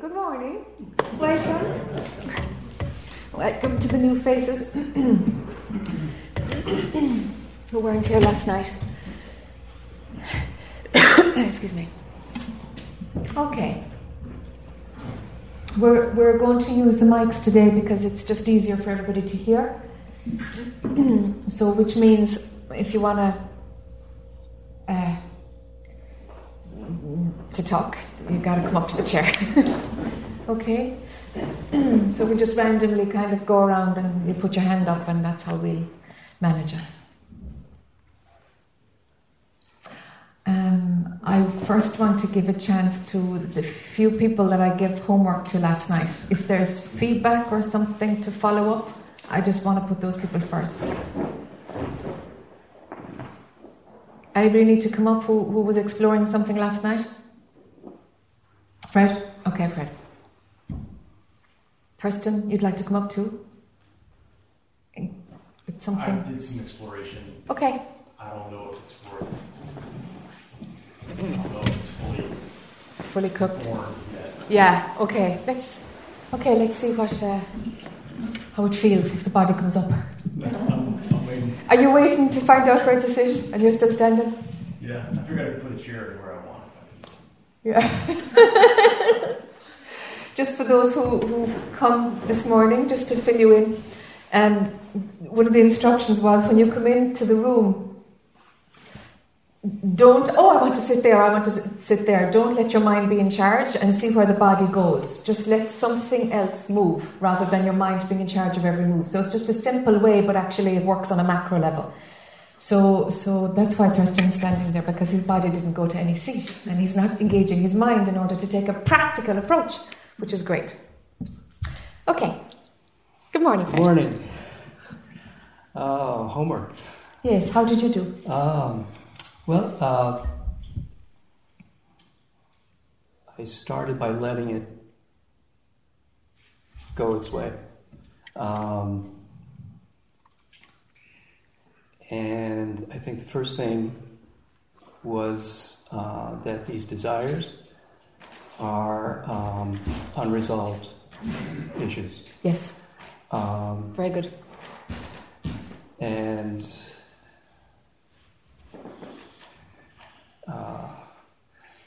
Good morning. Welcome. Welcome to the new faces who weren't here last night. Excuse me. Okay. We're, we're going to use the mics today because it's just easier for everybody to hear. so, which means if you want to to talk, you've got to come up to the chair. okay? so we'll just randomly kind of go around and you put your hand up, and that's how we'll manage it. Um, I first want to give a chance to the few people that I gave homework to last night. If there's feedback or something to follow up, I just want to put those people first. Anybody need to come up who, who was exploring something last night? Fred? Okay, Fred. Thurston, you'd like to come up too? It's something. I did some exploration. Okay. I don't know if it's worth. I don't know if it's fully fully cooked. Yeah. Okay. Let's. Okay. Let's see what uh, how it feels if the body comes up. I'm, I'm waiting. Are you waiting to find out where to sit, and you're still standing? Yeah, I figured I could put a chair where I want. Yeah. just for those who, who come this morning, just to fill you in, um, one of the instructions was when you come into the room, don't, oh, I want to sit there, I want to sit there. Don't let your mind be in charge and see where the body goes. Just let something else move rather than your mind being in charge of every move. So it's just a simple way, but actually it works on a macro level. So, so that's why Thurston is standing there because his body didn't go to any seat and he's not engaging his mind in order to take a practical approach, which is great. Okay. Good morning, Fred. Morning. Uh, homework. Yes, how did you do? Um, well, uh, I started by letting it go its way. Um, and I think the first thing was uh, that these desires are um, unresolved issues. Yes, Um, very good. and uh,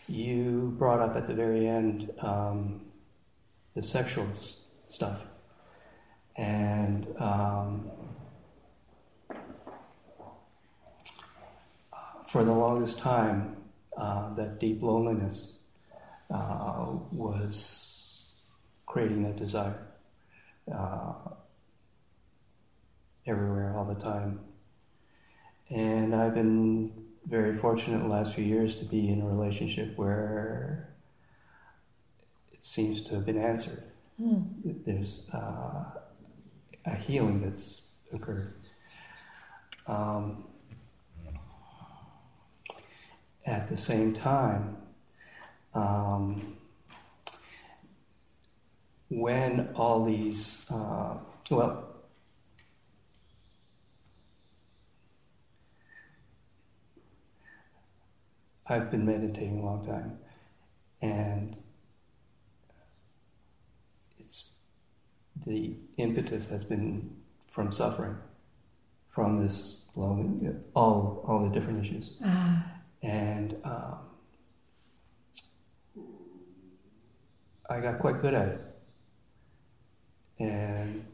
you brought up at the very end um, the sexual s- stuff, and for the longest time, uh, that deep loneliness uh, was creating that desire. Uh, everywhere all the time. And I've been very fortunate in the last few years to be in a relationship where it seems to have been answered. There's uh, a healing that's occurred. Um, at the same time, um, when all these, uh, well, I've been meditating a long time, and it's the impetus has been from suffering, from this lonely, all all the different issues, Ah, and um, I got quite good at it, and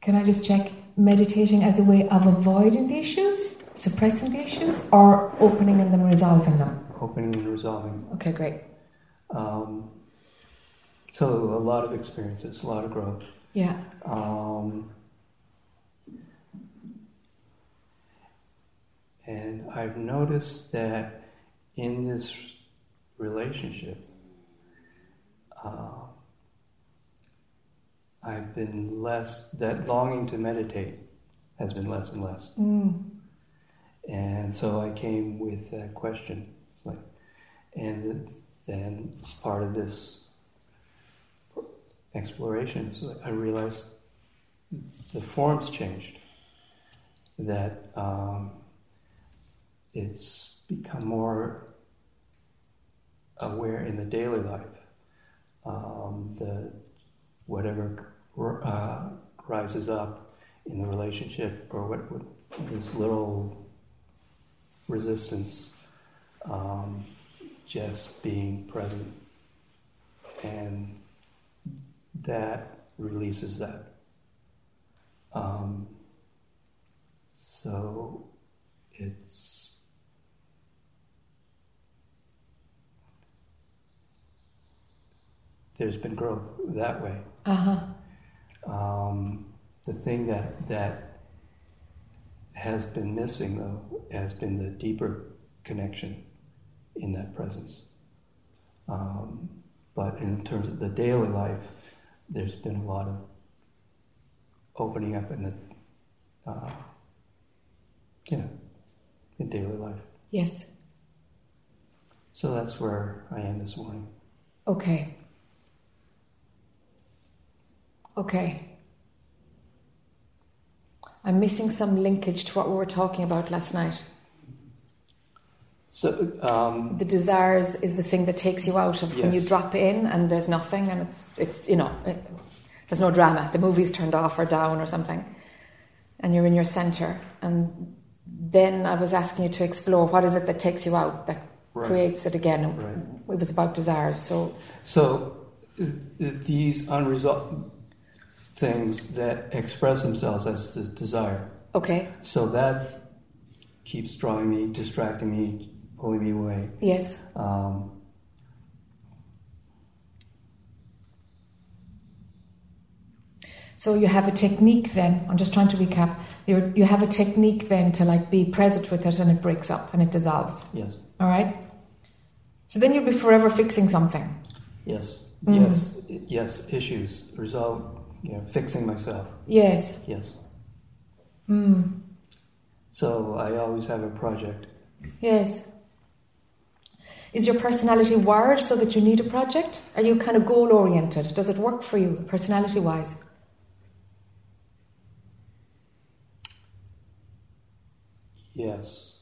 can I just check? Meditating as a way of avoiding the issues, suppressing the issues, or opening and then resolving them? opening and resolving. Okay, great. Um, so a lot of experiences, a lot of growth. Yeah. Um, and I've noticed that in this relationship, uh, I've been less, that longing to meditate has been less and less. Mm. And so I came with that question. It's like, and then as part of this exploration, so I realized the form's changed. That um, it's become more aware in the daily life. Um, the whatever uh, rises up in the relationship or what, what this little resistance um, just being present and that releases that um, so it's there's been growth that way. Uh-huh. Um, the thing that that has been missing though has been the deeper connection in that presence. Um, but in terms of the daily life, there's been a lot of opening up in the uh, yeah in daily life. Yes. So that's where I am this morning. Okay. Okay. I'm missing some linkage to what we were talking about last night. So um, The desires is the thing that takes you out of when you drop in and there's nothing and it's it's you know it, there's no drama. The movie's turned off or down or something, and you're in your center. And then I was asking you to explore what is it that takes you out that Right. creates it again. Right. It was about desires. So So uh, these unresolved things that express themselves as the desire. okay, So that keeps drawing me, distracting me, pulling me away. yes, Um, So you have a technique then. I'm just trying to recap. You're, you have a technique then to like be present with it, and it breaks up and it dissolves. yes, All right. So then you'll be forever fixing something. yes, Mhm. yes, yes. Issues resolve. You know, fixing myself. Yes. Yes. Mm. So I always have a project. Yes. Is your personality wired so that you need a project? Are you kind of goal oriented? Does it work for you, personality wise? Yes.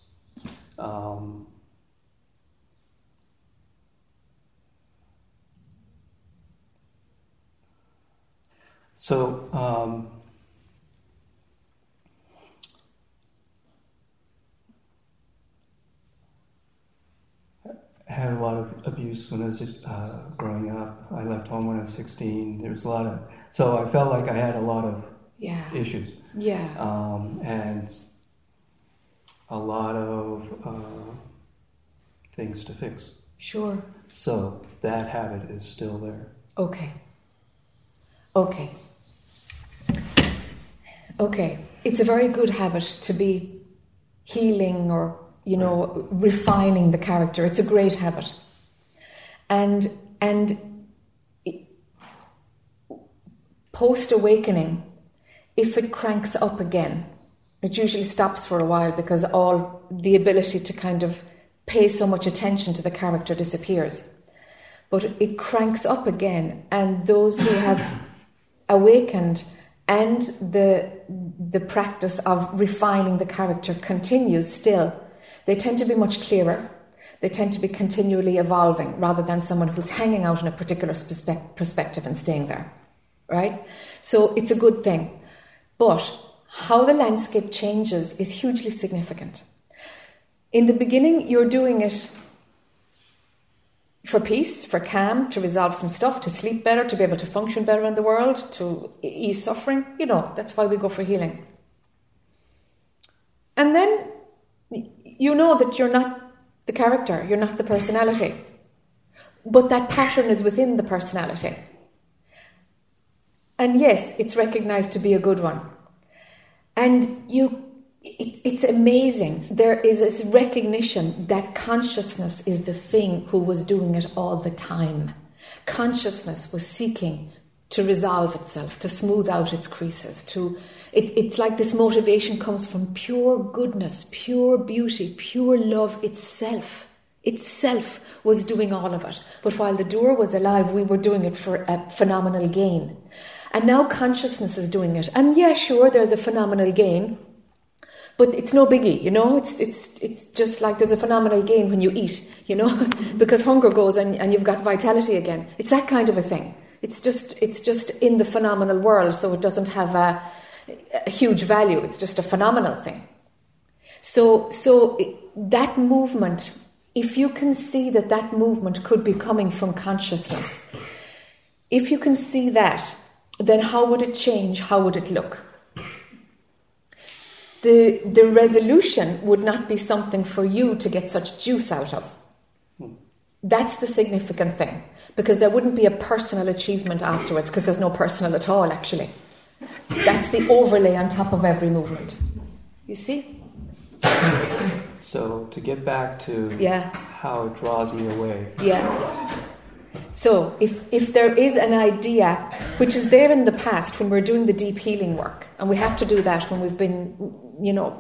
Um, so, um, I had a lot of abuse when I was uh, growing up. I left home when I was 16. There was a lot of, so I felt like I had a lot of Yeah. issues Yeah. um, and a lot of uh, things to fix. Sure. So that habit is still there. Okay. Okay. Okay. It's a very good habit to be healing or, you know, refining the character. It's a great habit. And and post awakening, if it cranks up again, it usually stops for a while because all the ability to kind of pay so much attention to the character disappears but it cranks up again and those who have awakened and the the practice of refining the character continues still. They tend to be much clearer. They tend to be continually evolving rather than someone who's hanging out in a particular perspe- perspective and staying there right? So it's a good thing. But how the landscape changes is hugely significant. In the beginning you're doing it for peace, for calm, to resolve some stuff, to sleep better, to be able to function better in the world, to ease suffering. You know, that's why we go for healing. And then you know that you're not the character, you're not the personality. But that pattern is within the personality. And yes, it's recognized to be a good one. And you it, it's amazing. There is this recognition that consciousness is the thing who was doing it all the time. Consciousness was seeking to resolve itself, to smooth out its creases. To it, it's like this motivation comes from pure goodness, pure beauty, pure love itself. Itself was doing all of it. But while the doer was alive, we were doing it for a phenomenal gain. And now consciousness is doing it. And yeah, sure, there's a phenomenal gain. But it's no biggie, you know. It's it's it's just like there's a phenomenal gain when you eat, you know, because hunger goes and, and you've got vitality again. It's that kind of a thing. It's just it's just in the phenomenal world, so it doesn't have a, a huge value. It's just a phenomenal thing. So so that movement, if you can see that that movement could be coming from consciousness, if you can see that, then how would it change? How would it look? The, the resolution would not be something for you to get such juice out of. That's the significant thing because there wouldn't be a personal achievement afterwards because there's no personal at all, actually. That's the overlay on top of every movement. You see? So to get back to Yeah. how it draws me away, Yeah. So if, if there is an idea which is there in the past when we're doing the deep healing work, and we have to do that when we've been, you know,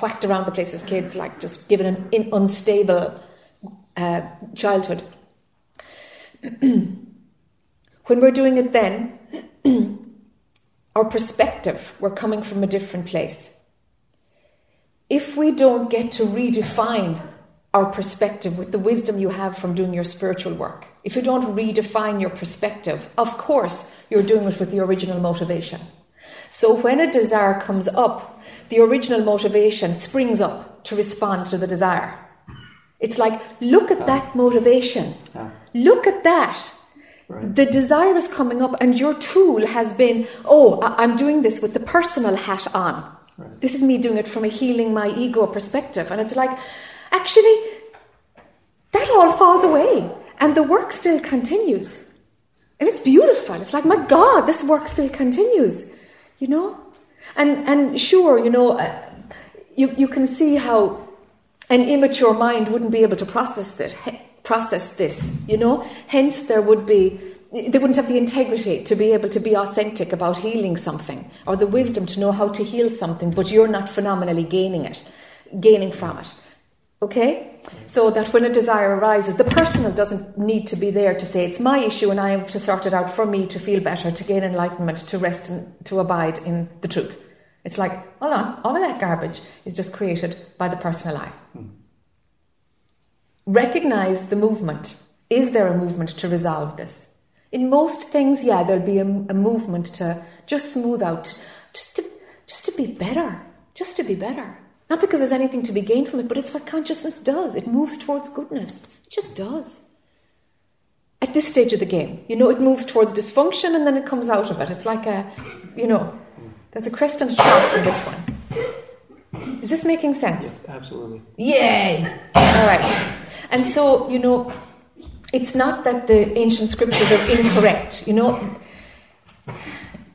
whacked around the place as kids, like just given an in, unstable uh, childhood. when we're doing it then, our perspective, we're coming from a different place. If we don't get to redefine our perspective with the wisdom you have from doing your spiritual work, if you don't redefine your perspective, of course, you're doing it with the original motivation. So when a desire comes up, the original motivation springs up to respond to the desire. It's like, look at that motivation. Ah. Look at that. right? The desire is coming up, and your tool has been, oh, I'm doing this with the personal hat on. Right. This is me doing it from a healing my ego perspective. And it's like, actually, that all falls away, and the work still continues. And it's beautiful. It's like, my God, this work still continues, you know? And, and sure, you know, uh, you, you can see how an immature mind wouldn't be able to process that, process this, you know? Hence, there would be, they wouldn't have the integrity to be able to be authentic about healing something or the wisdom to know how to heal something, but you're not phenomenally gaining it, gaining from it. Okay? So that when a desire arises, the personal doesn't need to be there to say it's my issue and I have to sort it out for me to feel better, to gain enlightenment, to rest and to abide in the truth. It's like, hold on, all of that garbage is just created by the personal I. Hmm. Recognize the movement. Is there a movement to resolve this? In most things, yeah, there'll be a, a movement to just smooth out, just to, just to be better, just to be better. Not because there's anything to be gained from it, but it's what consciousness does. It moves towards goodness. It just does. At this stage of the game, you know, it moves towards dysfunction and then it comes out of it. It's like a, you know, there's a crest and a trough in this one. Is this making sense? Yes, absolutely. Yay! All right. And so, you know, it's not that the ancient scriptures are incorrect. You know,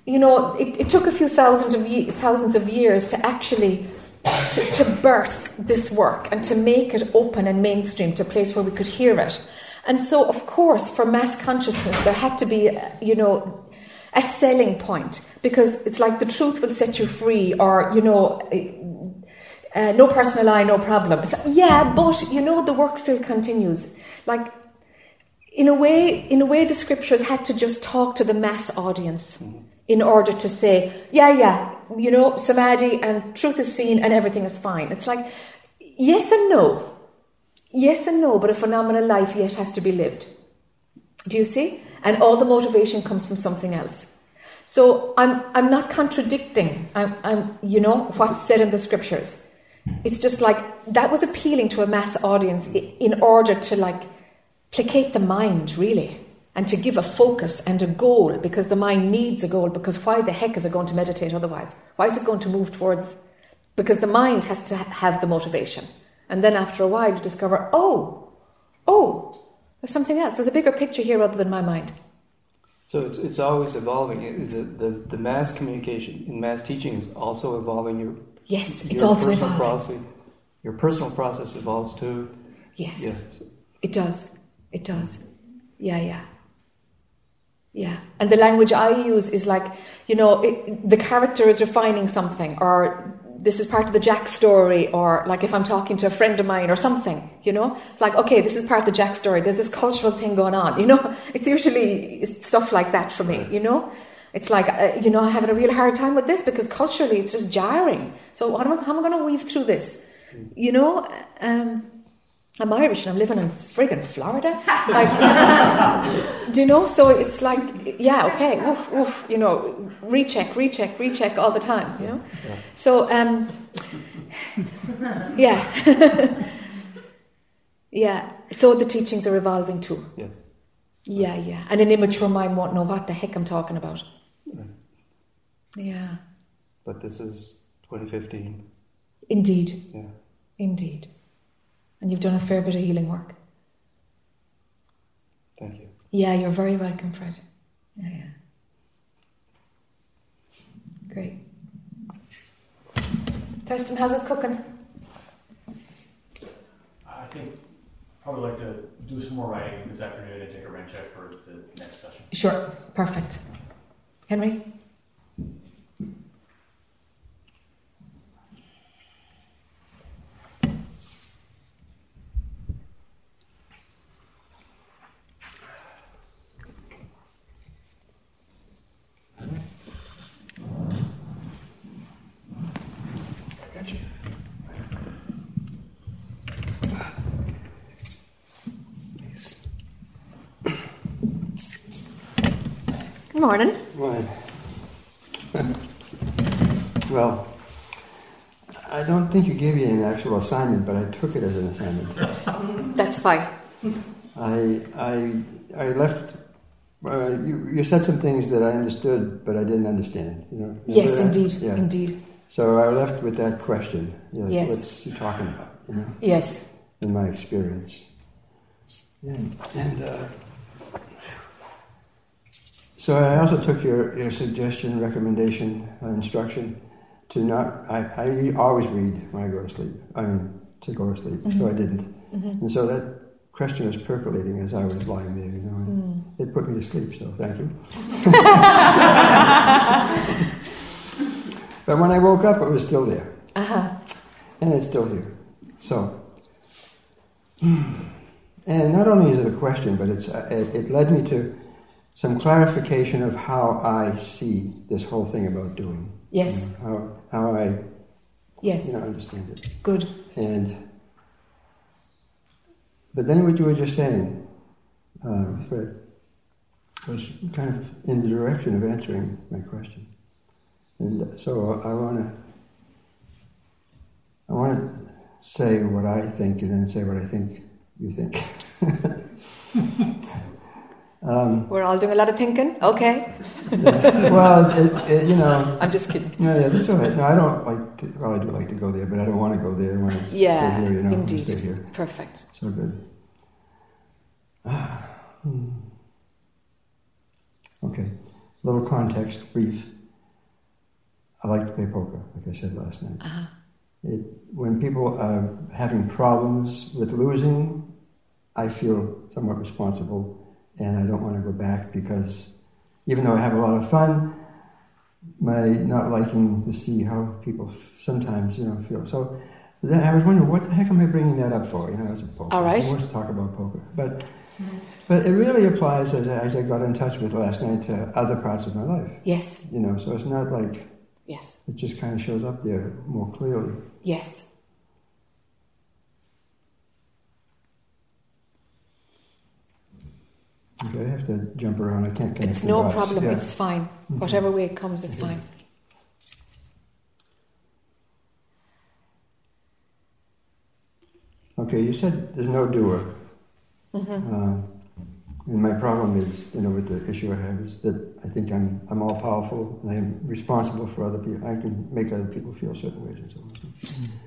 you know, it, it took a few thousands of ye- thousands of years to actually to, to birth this work and to make it open and mainstream to a place where we could hear it. And so, of course, for mass consciousness, there had to be, you know, a selling point because it's like the truth will set you free, or you know, uh, no personal I, no problem. It's, yeah, but you know, the work still continues. Like, in a way, in a way, the scriptures had to just talk to the mass audience in order to say, yeah, yeah, you know, samadhi and truth is seen and everything is fine. It's like, yes and no. Yes and no, but a phenomenal life yet has to be lived. Do you see? And all the motivation comes from something else. So I'm, I'm not contradicting, I'm, I'm, you know, what's said in the scriptures. It's just like that was appealing to a mass audience in order to like placate the mind, really, and to give a focus and a goal because the mind needs a goal. Because why the heck is it going to meditate otherwise? Why is it going to move towards? Because the mind has to have the motivation. And then after a while, you discover, oh, oh, there's something else. There's a bigger picture here other than my mind. So it's, it's always evolving. The, the, the mass communication and mass teaching is also evolving. Your, Yes, it's your also personal evolving. process. Your personal process evolves too. Yes, Yes. it does. It does. Yeah, yeah. Yeah. And the language I use is like, you know, it, the character is refining something, or this is part of the Jack story, or like if I'm talking to a friend of mine or something, you know, it's like, okay, this is part of the Jack story. There's this cultural thing going on, you know. It's usually stuff like that for me, you know. It's like, uh, you know, I'm having a real hard time with this because culturally it's just jarring. So what am I, how am I going to weave through this? You know, um, I'm Irish and I'm living in friggin' Florida. Like, do you know? So it's like, yeah, okay, oof, oof, you know, recheck, recheck, recheck all the time, you know? Yeah. So, um, yeah. yeah. So the teachings are evolving too. Yes. Yeah, yeah. And an immature mind won't know what the heck I'm talking about. Right. Yeah. But this is 2015. Indeed. Yeah. Indeed. And you've done a fair bit of healing work. Thank you. Yeah, you're very welcome, Fred. Yeah, yeah. Great. Kirsten, how's it cooking? I think I'd probably like to do some more writing this afternoon and take a rain check for the next session. Sure, perfect. Henry? Morning. Right. well, I don't think you gave me an actual assignment, but I took it as an assignment. That's fine. I, I, I left. Uh, you, you said some things that I understood, but I didn't understand. You know. Yes, indeed. Yeah. Indeed. So I left with that question. You know, Yes. What's he talking about? You know, Yes. in my experience. And, and uh, so I also took your, your suggestion, recommendation, uh, instruction to not. I, I always read when I go to sleep. I mean, to go to sleep. So I didn't. And so that question was percolating as I was lying there. You know, and it put me to sleep. So thank you. but when I woke up, it was still there. Uh huh. And it's still here. So, and not only is it a question, but it's, uh, it, it led me to some clarification of how I see this whole thing about doing. Yes. You know, how, how I Yes. you know, understand it. Good. And, but then what you were just saying, uh, was kind of in the direction of answering my question. And so I want to, I want to say what I think and then say what I think you think. um, We're all doing a lot of thinking. Okay. well, it, it, you know, I'm just kidding. no, yeah, that's all right. No, I don't like to, well, I do like to go there, but I don't want to go there. I want to Yeah, stay here, you know, indeed. stay here. Perfect. So good. Hmm. okay, little context, brief. I like to play poker, like I said last night. Uh-huh. It, when people are having problems with losing, I feel somewhat responsible, and I don't want to go back because even though I have a lot of fun, my not liking to see how people f- sometimes you know feel. So then I was wondering, what the heck am I bringing that up for? You know, as a poker. All right. Who wants to talk about poker? But but it really applies as, I- as I got in touch with last night to other parts of my life. Yes. You know, so it's not like Yes. it just kind of shows up there more clearly. Yes. Okay, I have to jump around. I can't connect It's no dots. problem. Yeah. It's fine. Whatever way it comes is fine. Okay, you said there's no doer. Mm-hmm. Uh, and my problem is, you know, with the issue I have is that I think I'm I'm all powerful and I'm responsible for other people. I can make other people feel certain ways and so on.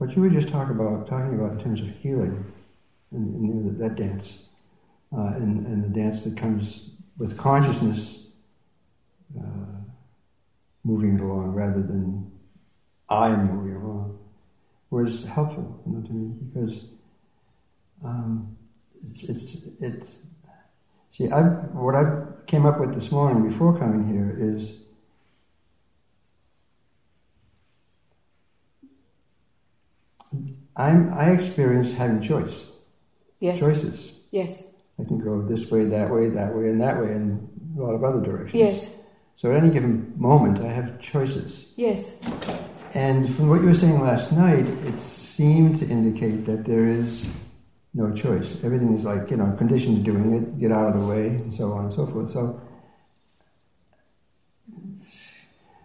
What you were just talking about, talking about in terms of healing, and, and that, dance, uh, and, and the dance that comes with consciousness uh, moving along rather than I moving along, was helpful you know, to me because um, it's, it's, it's see I what I came up with this morning before coming here is I'm I experience having choice Yes. choices. Yes. I can go this way, that way, that way, and that way, and a lot of other directions. Yes. So at any given moment, I have choices. Yes. And from what you were saying last night, it seemed to indicate that there is no choice. Everything is like, you know, conditions doing it, get out of the way, and so on and so forth. So,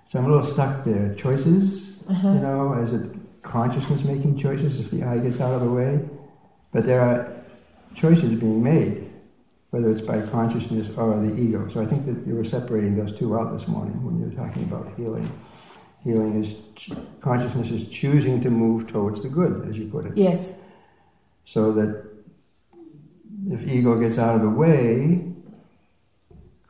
so I'm a little stuck there. Choices, Uh-huh. you know, is it consciousness making choices if the I gets out of the way? But there are choices being made, whether it's by consciousness or the ego. So I think that you were separating those two out this morning when you were talking about healing. Healing is ch- consciousness is choosing to move towards the good, as you put it. Yes. So that if ego gets out of the way,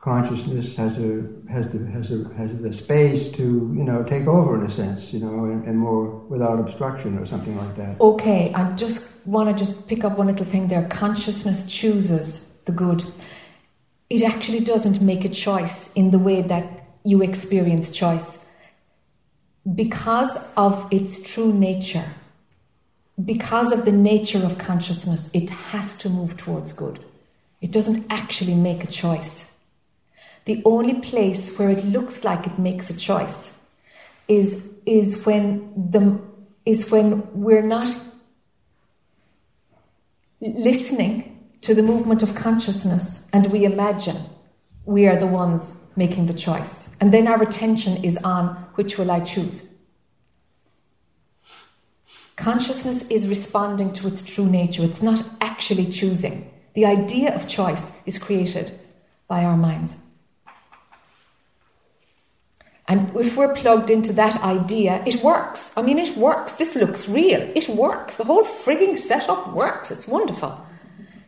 consciousness has a has the has a has the space to you know take over in a sense, you know, and, and more without obstruction or something like that. Okay, I just want to just pick up one little thing there. Consciousness chooses the good. It actually doesn't make a choice in the way that you experience choice. Because of its true nature, because of the nature of consciousness, it has to move towards good. It doesn't actually make a choice. The only place where it looks like it makes a choice is, is when the is when we're not listening to the movement of consciousness and we imagine we are the ones making the choice. And then our attention is on which will I choose. Consciousness is responding to its true nature, it's not actually choosing. The idea of choice is created by our minds. And if we're plugged into that idea, it works. I mean, it works. This looks real. It works. The whole frigging setup works. It's wonderful.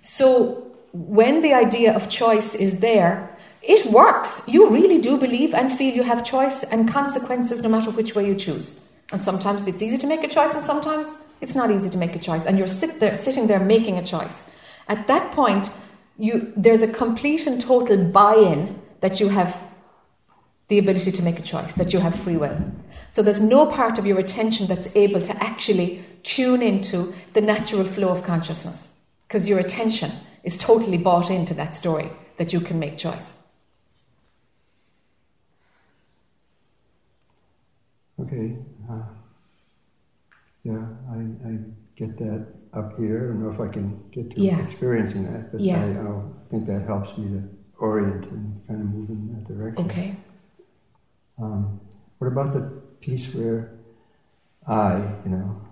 So, when the idea of choice is there, it works. You really do believe and feel you have choice and consequences no matter which way you choose. And sometimes it's easy to make a choice, and sometimes it's not easy to make a choice. And you're sit there, sitting there making a choice. At that point, you, there's a complete and total buy in that you have the ability to make a choice, that you have free will. So there's no part of your attention that's able to actually tune into the natural flow of consciousness because your attention is totally bought into that story that you can make choice. Okay. Uh, yeah, I, I get that up here. I don't know if I can get to Yeah. experiencing that, but Yeah. I, I'll think that helps me to orient and kind of move in that direction. Okay. Um, what about the piece where I, you know,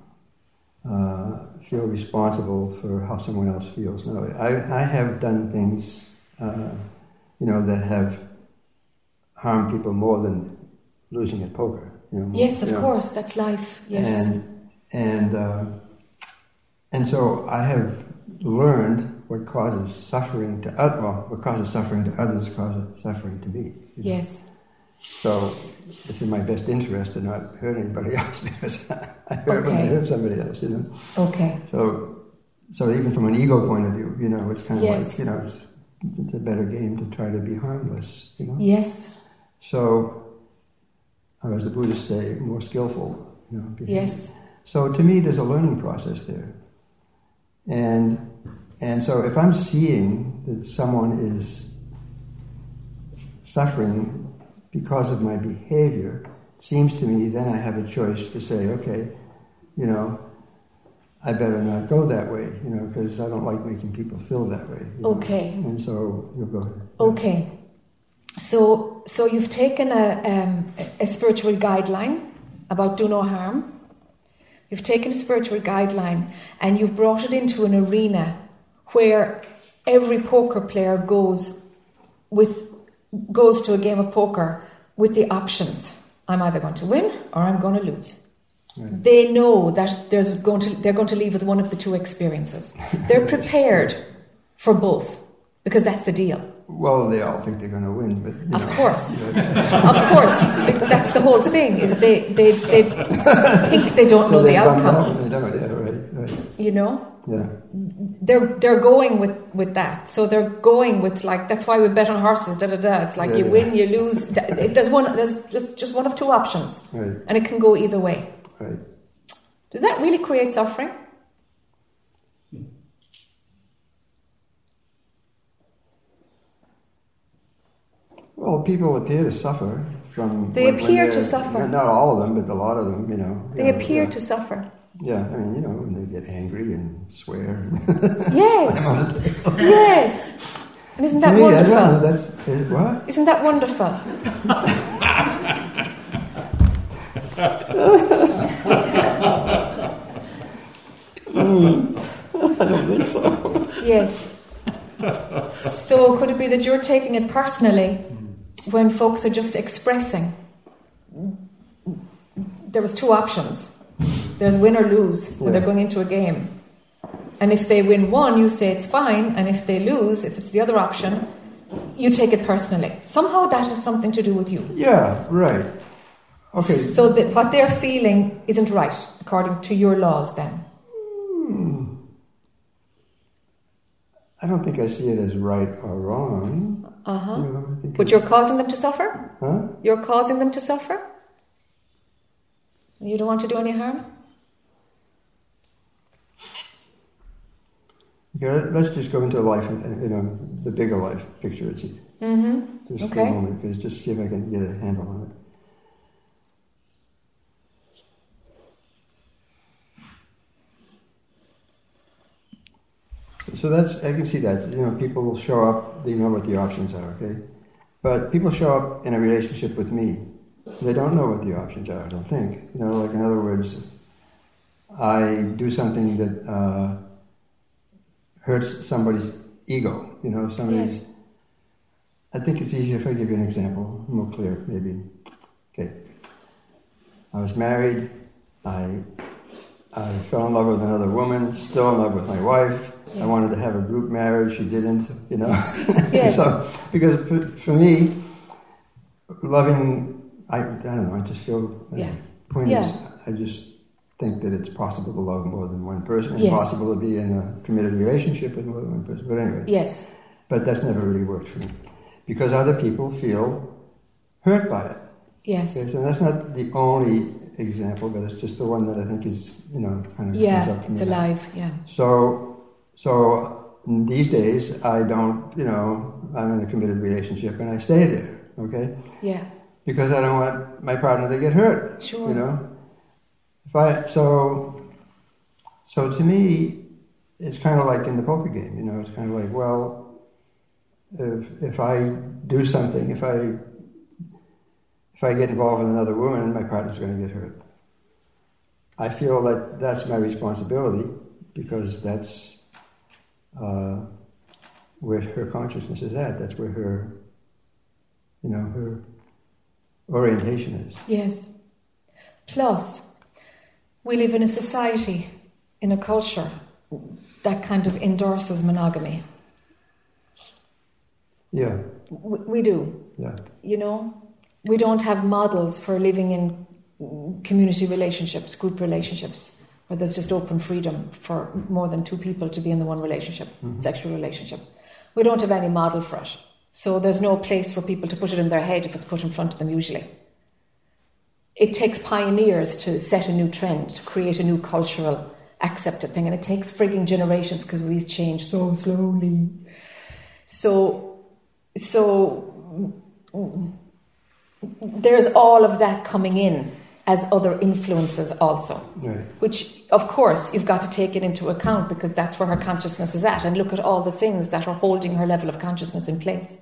uh, feel responsible for how someone else feels? No, I, I have done things, uh, you know, that have harmed people more than losing at poker. You know, Yes, of you know. course, that's life. Yes. And and uh, and so I have learned what causes suffering to others. Well, what causes suffering to others causes suffering to me. you know. So it's in my best interest to not hurt anybody else because I hurt when I Okay. hurt somebody else. You know. Okay. So so even from an ego point of view, you know, it's kind of Yes. like you know, it's, it's a better game to try to be harmless. You know. Yes. So, or as the Buddhists say, more skillful. You know, behavior. Yes. So to me, there's a learning process there, and and so if I'm seeing that someone is suffering because of my behavior, it seems to me then I have a choice to say, okay, you know, I better not go that way, you know, because I don't like making people feel that way. you know. Okay. And so you'll go ahead. Okay. So, so you've taken a, um, a spiritual guideline about do no harm. You've taken a spiritual guideline and you've brought it into an arena where every poker player goes with goes to a game of poker with the options. I'm either going to win or I'm going to lose. Right. They know that there's going to, they're going to leave with one of the two experiences. They're prepared for both because that's the deal. Well, they all think they're going to win, but Of know, course. Of course, that's the whole thing. Is they they, they think they don't know so the they out outcome. when they don't. Yeah, right, right. You know, Yeah. they're they're going with with that. So they're going with like that's why we bet on horses. Da da da. It's like Yeah, you yeah. win, you lose. It, there's one. There's just just one of two options, Right, and it can go either way. right. Does that really create suffering? Well, people appear to suffer from. They when- when appear to suffer. Not all of them, but a lot of them. You know. They appear yeah. to suffer. Yeah, I mean, you know, when they get angry and swear. Yes. yes. And isn't that to me, I know. wonderful? That's is, what? Isn't that wonderful? I don't think so. Yes. So could it be that you're taking it personally when folks are just expressing? There was two options. There's win or lose when they're going into a game. And if they win one, you say it's fine, and if they lose, if it's the other option, you take it personally. Somehow that has something to do with you. Yeah, right. Okay. So that what they're feeling isn't right according to your laws then. I don't think I see it as right or wrong. Uh-huh. You know, But you're causing them to suffer? Huh? You're causing them to suffer? You don't want to do any harm? Okay, let- let's just go into life, and you know, the bigger life picture. It's Mm-hmm. just for a moment, because just see if I can get a handle on it. So that's I can see that you know people will show up. They know what the options are, okay, but people show up in a relationship with me. They don't know what the options are. I don't think you know. Like in other words, I do something that uh, hurts somebody's ego. You know, somebody's. Yes. I think it's easier if I give you an example, more clear, maybe. Okay. I was married. I, I fell in love with another woman, still in love with my wife. I wanted to have a group marriage. She didn't, you know. Yes. so, because for me, loving, I, I don't know, I just feel, uh, Yeah. point Yeah. is, I just think that it's possible to love more than one person and Yes. possible to be in a committed relationship with more than one person. But anyway. Yes. But that's never really worked for me because other people feel hurt by it. Yes. Okay, so that's not the only example, but it's just the one that I think is, you know, kind of comes Yeah, it's alive. Yeah. So, so these days I don't, you know, I'm in a committed relationship and I stay there, okay, Yeah. Because I don't want my partner to get hurt. Sure. You know, if I so, so to me, it's kind of like in the poker game. You know, it's kind of like, well, if if I do something, if I if I get involved with another woman, my partner's going to get hurt. I feel that that's my responsibility because that's uh, where her consciousness is at. That's where her, you know, her orientation is. Yes. Plus, we live in a society, in a culture that kind of endorses monogamy. Yeah, We, we do. yeah, You know, we don't have models for living in mm, community relationships, group relationships, where there's just open freedom for more than two people to be in the one relationship, sexual relationship. We don't have any model for it. So there's no place for people to put it in their head if it's put in front of them usually. It takes pioneers to set a new trend, to create a new cultural accepted thing, and it takes frigging generations because we change so slowly. So, so there's all of that coming in as other influences also right. which of course you've got to take it into account because that's where her consciousness is at and look at all the things that are holding her level of consciousness in place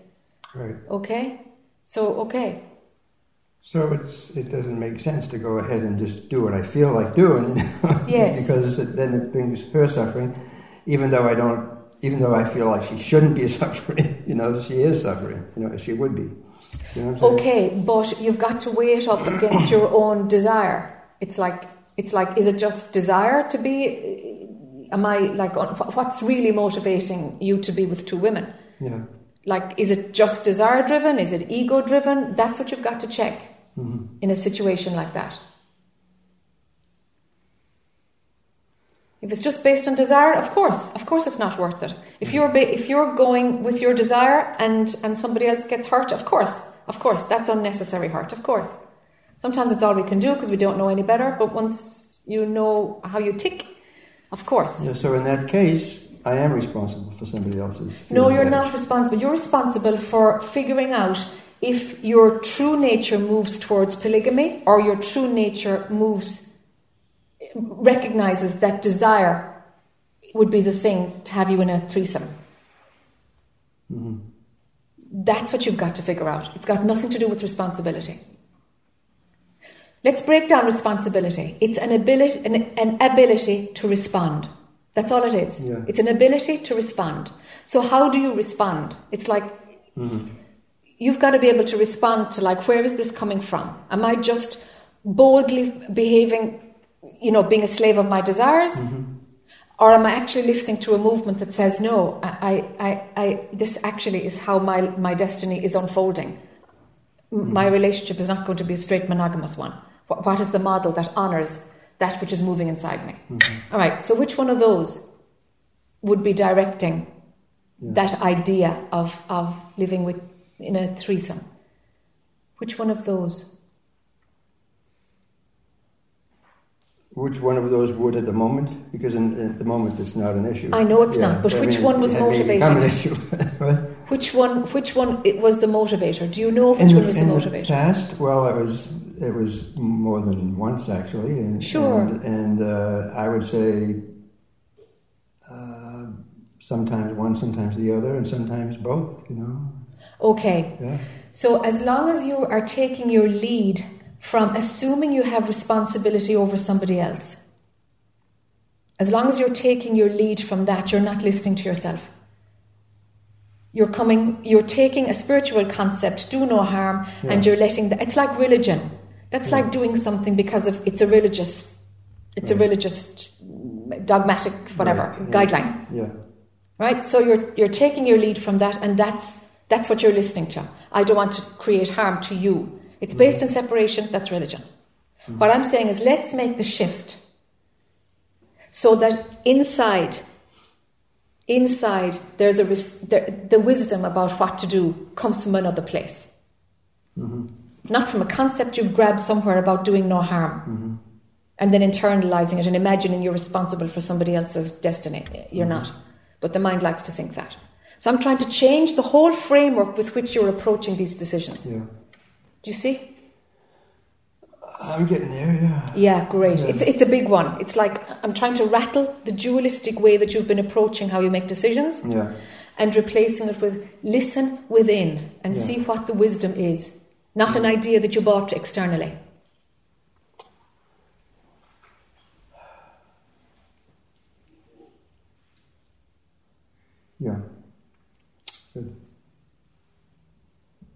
Right. okay so okay So it's it doesn't make sense to go ahead and just do what I feel like doing, Yes. because it, then it brings her suffering, even though I don't, even though I feel like she shouldn't be suffering. You know, she is suffering. You know, she would be. You know what I'm okay but you've got to weigh it up against your own desire it's like it's like is it just desire to be am i like on- what's really motivating you to be with two women Yeah. Like is it just desire driven is it ego driven that's what you've got to check hmm in a situation like that. If it's just based on desire, of course, of course, it's not worth it. If you're ba- if you're going with your desire and and somebody else gets hurt, of course, of course, that's unnecessary hurt. Of course, sometimes it's all we can do because we don't know any better. But once you know how you tick, of course. Yeah. So in that case, I am responsible for somebody else's. No, you're not responsible. You're responsible for figuring out if your true nature moves towards polygamy or your true nature moves, recognizes that desire would be the thing to have you in a threesome. Mm-hmm. That's what you've got to figure out. It's got nothing to do with responsibility. Let's break down responsibility. It's an ability, an, an ability to respond. That's all it is. Yeah. It's an ability to respond. So how do you respond? It's like Mm-hmm. you've got to be able to respond to like where is this coming from? Am I just boldly behaving, you know, being a slave of my desires? Or am I actually listening to a movement that says, no, I, I, I, this actually is how my, my destiny is unfolding. M My relationship is not going to be a straight monogamous one. What, what is the model that honors that which is moving inside me? Mm-hmm. All right, so which one of those would be directing that idea of, of living with in a threesome? Which one of those? Which one of those would at the moment? Because in, at the moment it's not an issue. I know it's not, but I which mean, one was it may become motivating an issue. Which one? Which one it was the motivator? Do you know which in one was the motivator? past, well, it was it was more than once actually. And, Sure. And, and uh, I would say uh, sometimes one, sometimes the other, and sometimes both. You know. Okay, Yeah. so as long as you are taking your lead from assuming you have responsibility over somebody else, as long as you're taking your lead from that, you're not listening to yourself. You're coming, you're taking a spiritual concept, do no harm, and you're letting the, it's like religion. That's like doing something because of it's a religious, it's a religious, dogmatic, whatever, Right, guideline. Yeah. right? So you're you're taking your lead from that and that's that's what you're listening to. I don't want to create harm to you. It's based mm. in separation that's religion. Mm. What i'm saying is let's make the shift so that inside inside there's a there, the wisdom about what to do comes from another place not from a concept you've grabbed somewhere about doing no harm mm-hmm. and then internalizing it and imagining you're responsible for somebody else's destiny. You're mm-hmm. not. But the mind likes to think that. So I'm trying to change the whole framework with which you're approaching these decisions. Yeah. Do you see? I'm getting there. Yeah. Yeah, great. Yeah. It's, it's a big one. It's like I'm trying to rattle the dualistic way that you've been approaching how you make decisions Yeah. and replacing it with listen within and Yeah. see what the wisdom is, not an idea that you bought externally. Yeah. Good.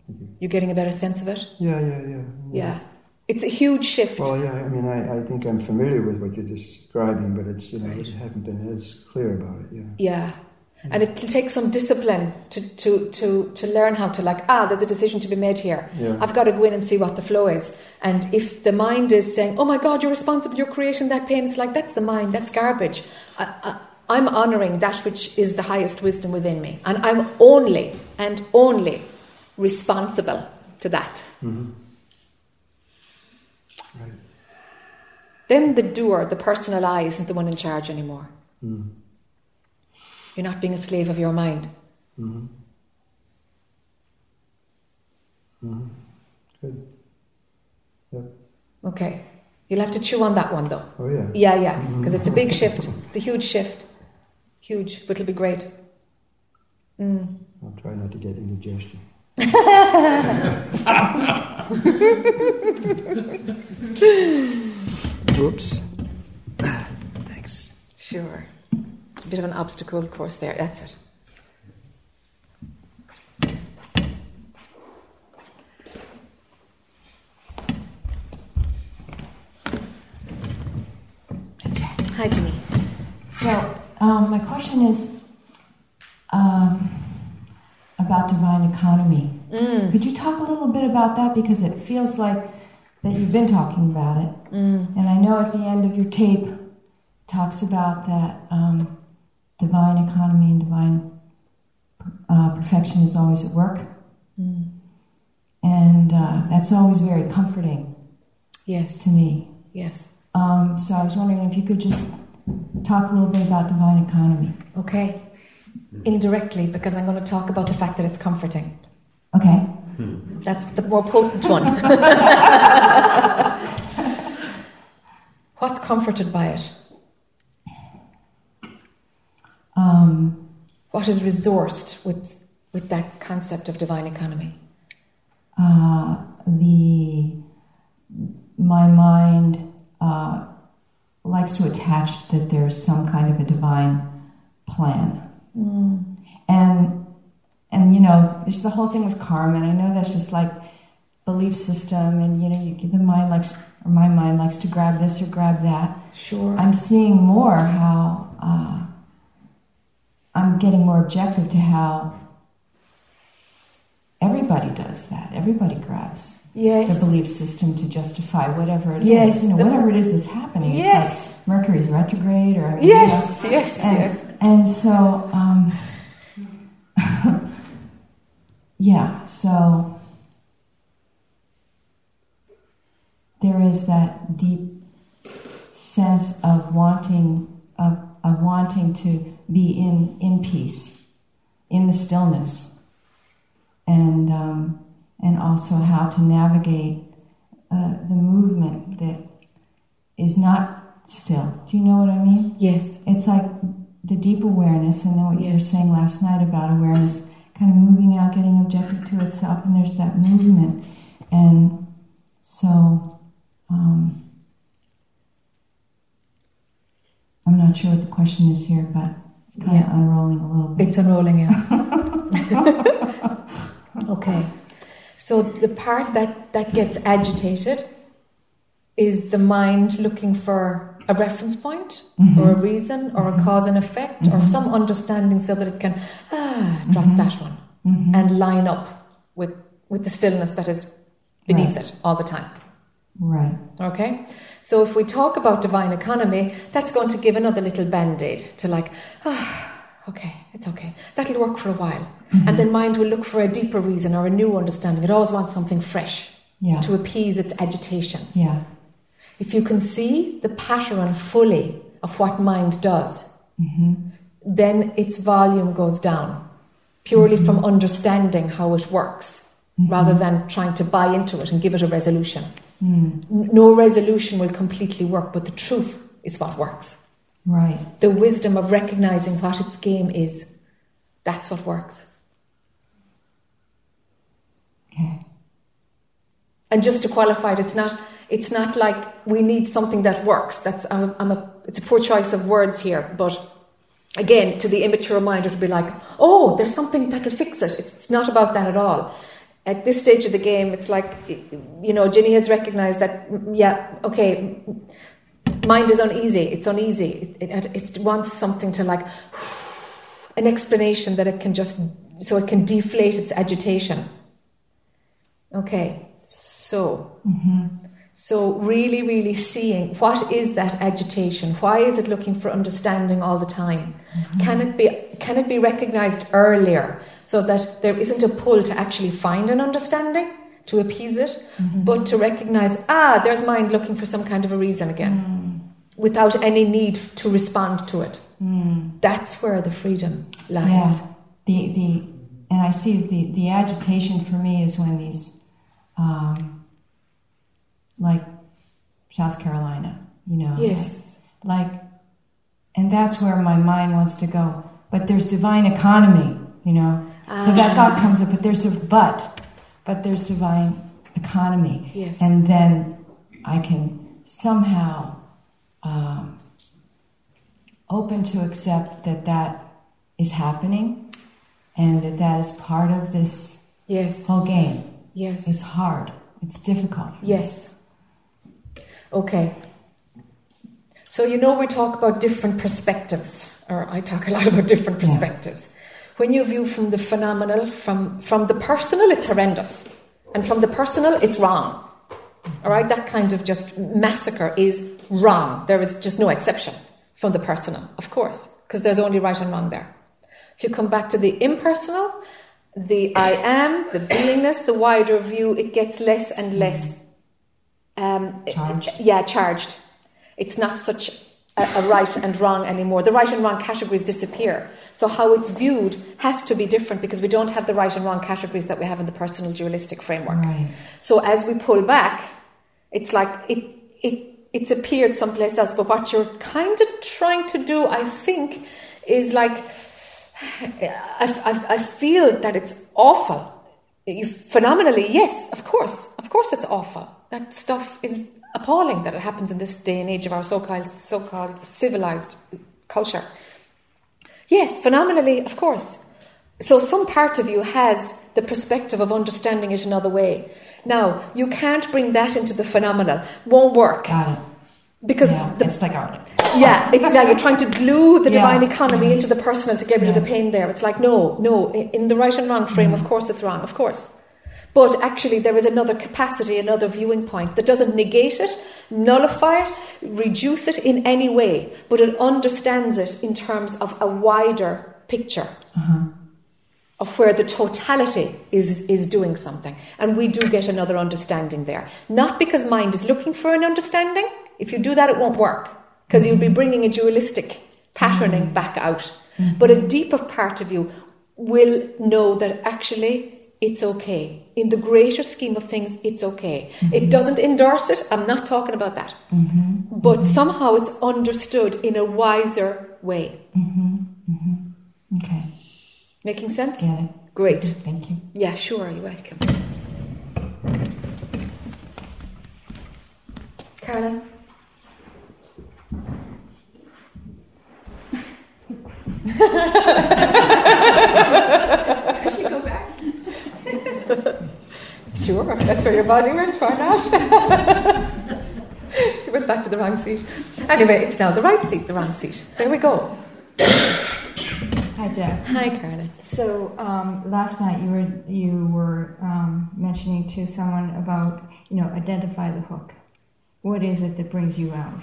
Thank you. You're getting a better sense of it? Yeah, yeah, yeah. Yeah. It's a huge shift. Well, yeah. I mean, I, I think I'm familiar with what you're describing, but it's you know Right. I haven't been as clear about it. Yeah. Yeah. And it takes some discipline to, to, to, to learn how to, like, ah, there's a decision to be made here. Yeah. I've got to go in and see what the flow is. And if the mind is saying, oh my God, you're responsible, you're creating that pain, it's like, that's the mind, that's garbage. I, I'm honouring that which is the highest wisdom within me. And I'm only and only responsible to that. Mm-hmm. Right. Then the doer, the personal I, isn't the one in charge anymore. Mm. You're not being a slave of your mind. Mm-hmm. Mm-hmm. Good. Yep. Okay. You'll have to chew on that one though. Oh yeah. Yeah, yeah, because it's a big shift. It's a huge shift. Huge, but it'll be great. Mm. I'll try not to get indigestion. Whoops. Thanks. Sure. It's a bit of an obstacle course there. That's it. Okay. Hi, Jimmy. So, um, my question is um, about divine economy. Mm. Could you talk a little bit about that? Because it feels like that you've been talking about it. Mm. And I know at the end of your tape talks about that um, divine economy and divine uh, perfection is always at work. Mm. And uh, that's always very comforting Yes, to me. yes. Um, so I was wondering if you could just talk a little bit about divine economy. Okay. Indirectly, because I'm going to talk about the fact that it's comforting. Okay. That's That's the more potent one. What's comforted by it? Um, What is resourced with, with that concept of divine economy? uh, the my mind uh, likes to attach that there's some kind of a divine plan, and and you know there's the whole thing with karma. And I know that's just like belief system, and you know you, the mind likes or my mind likes to grab this or grab that. Sure. I'm seeing more how uh, I'm getting more objective to how everybody does that. Everybody grabs yes. the belief system to justify whatever it is. Yes, You know, whatever it is that's happening. It's Yes. like Mercury's retrograde or Yes, yes, and, yes. and so, um, yeah, so there is that deep sense of wanting of, of wanting to be in in peace, in the stillness, and um, and also how to navigate uh, the movement that is not still. Do you know what I mean? Yes. it's like the deep awareness, and then what you were saying last night about awareness, kind of moving out, getting objective to itself, and there's that movement, and so um, I'm not sure what the question is here, but it's kind Yeah. of unrolling a little bit. It's unrolling out. okay. So the part that, that gets agitated is the mind looking for a reference point or a mm-hmm. reason or a mm-hmm. cause and effect or mm-hmm. some understanding so that it can ah, drop that one and line up with, with the stillness that is beneath Right. it all the time. right. Okay? So if we talk about divine economy, that's going to give another little band aid to like, ah, okay, it's okay. That'll work for a while. And mm-hmm. then mind will look for a deeper reason or a new understanding. It always wants something fresh Yeah. to appease its agitation. Yeah. If you can see the pattern fully of what mind does, mm-hmm. then its volume goes down purely mm-hmm. from understanding how it works rather than trying to buy into it and give it a resolution. N- No resolution will completely work, but the truth is what works. Right. The wisdom of recognizing what its game is, that's what works. Okay. And just to qualify it, it's not it's not like we need something that works. That's I'm a, I'm a it's a poor choice of words here, but again, to the immature mind, it would be like, oh, there's something that'll fix it. It's, it's not about that at all. At this stage of the game, it's like you know, Ginny has recognized that. Yeah, okay, mind is uneasy. It's uneasy. It, it, it wants something to like an explanation that it can just so it can deflate its agitation. Okay, so mm-hmm. So really, really seeing what is that agitation? Why is it looking for understanding all the time? Can it be can it be recognized earlier so that there isn't a pull to actually find an understanding to appease it, but to recognize ah, there's mind looking for some kind of a reason again, without any need to respond to it. That's where the freedom lies. Yeah. The the and I see the the agitation for me is when these, um, like South Carolina, you know. Yes. Like, like, and that's where my mind wants to go. But there's divine economy, you know. So that thought comes up. But there's a but, but there's divine economy. Yes. And then I can somehow. Um, open to accept that that is happening and that that is part of this Yes. whole game. Yes. It's hard. It's difficult. Yes. Okay. So you know we talk about different perspectives, or I talk a lot about different Yeah. perspectives. When you view from the phenomenal, from from the personal, it's horrendous, and from the personal, it's wrong. All right, that kind of just massacre is wrong. There is just no exception from the personal, of course, because there's only right and wrong there. If you come back to the impersonal, the I am, the beingness, the wider view, it gets less and less um, Charged. yeah, charged. It's not such a, a right and wrong anymore. The right and wrong categories disappear. So how it's viewed has to be different because we don't have the right and wrong categories that we have in the personal dualistic framework. Right. So as we pull back, it's like it it it's appeared someplace else. But what you're kind of trying to do, I think, is like I, I, I feel that it's awful. You, phenomenally, yes, of course, of course, it's awful. That stuff is appalling that it happens in this day and age of our so-called so-called civilized culture. Yes, phenomenally, of course. So some part of you has the perspective of understanding it another way. Now, you can't bring that into the phenomenal. Won't work. Got it. Because yeah, the, it's like art. yeah, it's like you're trying to glue the Yeah. divine economy into the personal to get rid of the pain there. It's like, no, no, in the right and wrong frame, of course it's wrong, of course. But actually, there is another capacity, another viewing point that doesn't negate it, nullify it, reduce it in any way, but it understands it in terms of a wider picture mm-hmm. of where the totality is, is doing something. And we do get another understanding there. Not because mind is looking for an understanding. If you do that, it won't work because you'll be bringing a dualistic patterning mm-hmm. back out. Mm-hmm. But a deeper part of you will know that actually it's okay. In the greater scheme of things, it's okay. Mm-hmm. It doesn't endorse it. I'm not talking about that. Mm-hmm. But mm-hmm. somehow it's understood in a wiser way. Okay. Making sense? It. Great. Thank you. Yeah, sure, you're welcome. Carolyn? I should go back. Sure, that's where your body went, why not? she went back to the wrong seat. Anyway, it's now the right seat, the wrong seat. There we go. Hi, Jeff. Hi, Carolyn. So um, last night you were you were um, mentioning to someone about you know identify the hook. What is it that brings you out?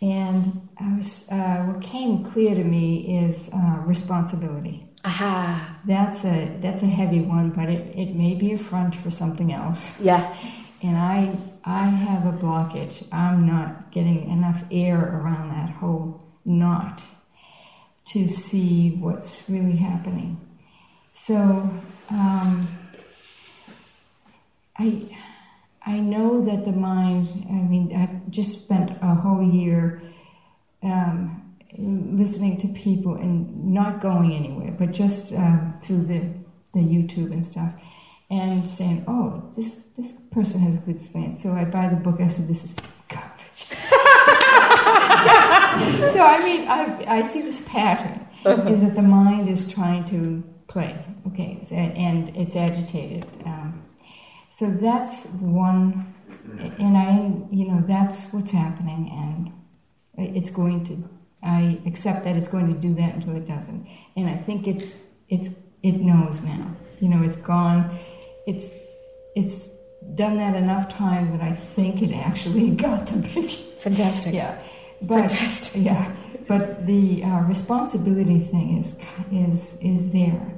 And I was uh, what came clear to me is uh, responsibility. Aha. That's a that's a heavy one, but it, it may be a front for something else. Yeah. And I I have a blockage. I'm not getting enough air around that whole knot to see what's really happening. So um, I I know that the mind. I mean, I've just spent a whole year um, listening to people and not going anywhere, but just um, through the the YouTube and stuff, and saying, "Oh, this this person has a good slant." So I buy the book. I said, "This is garbage." so I mean, I I see this pattern is that the mind is trying to play, okay, and it's agitated. Um, so that's one, and I, you know, that's what's happening, and it's going to. I accept that it's going to do that until it doesn't, and I think it's it's it knows now. You know, it's gone. It's it's done that enough times that I think it actually got the picture. Fantastic. Yeah, but Fantastic. yeah, but the uh, responsibility thing is is is there.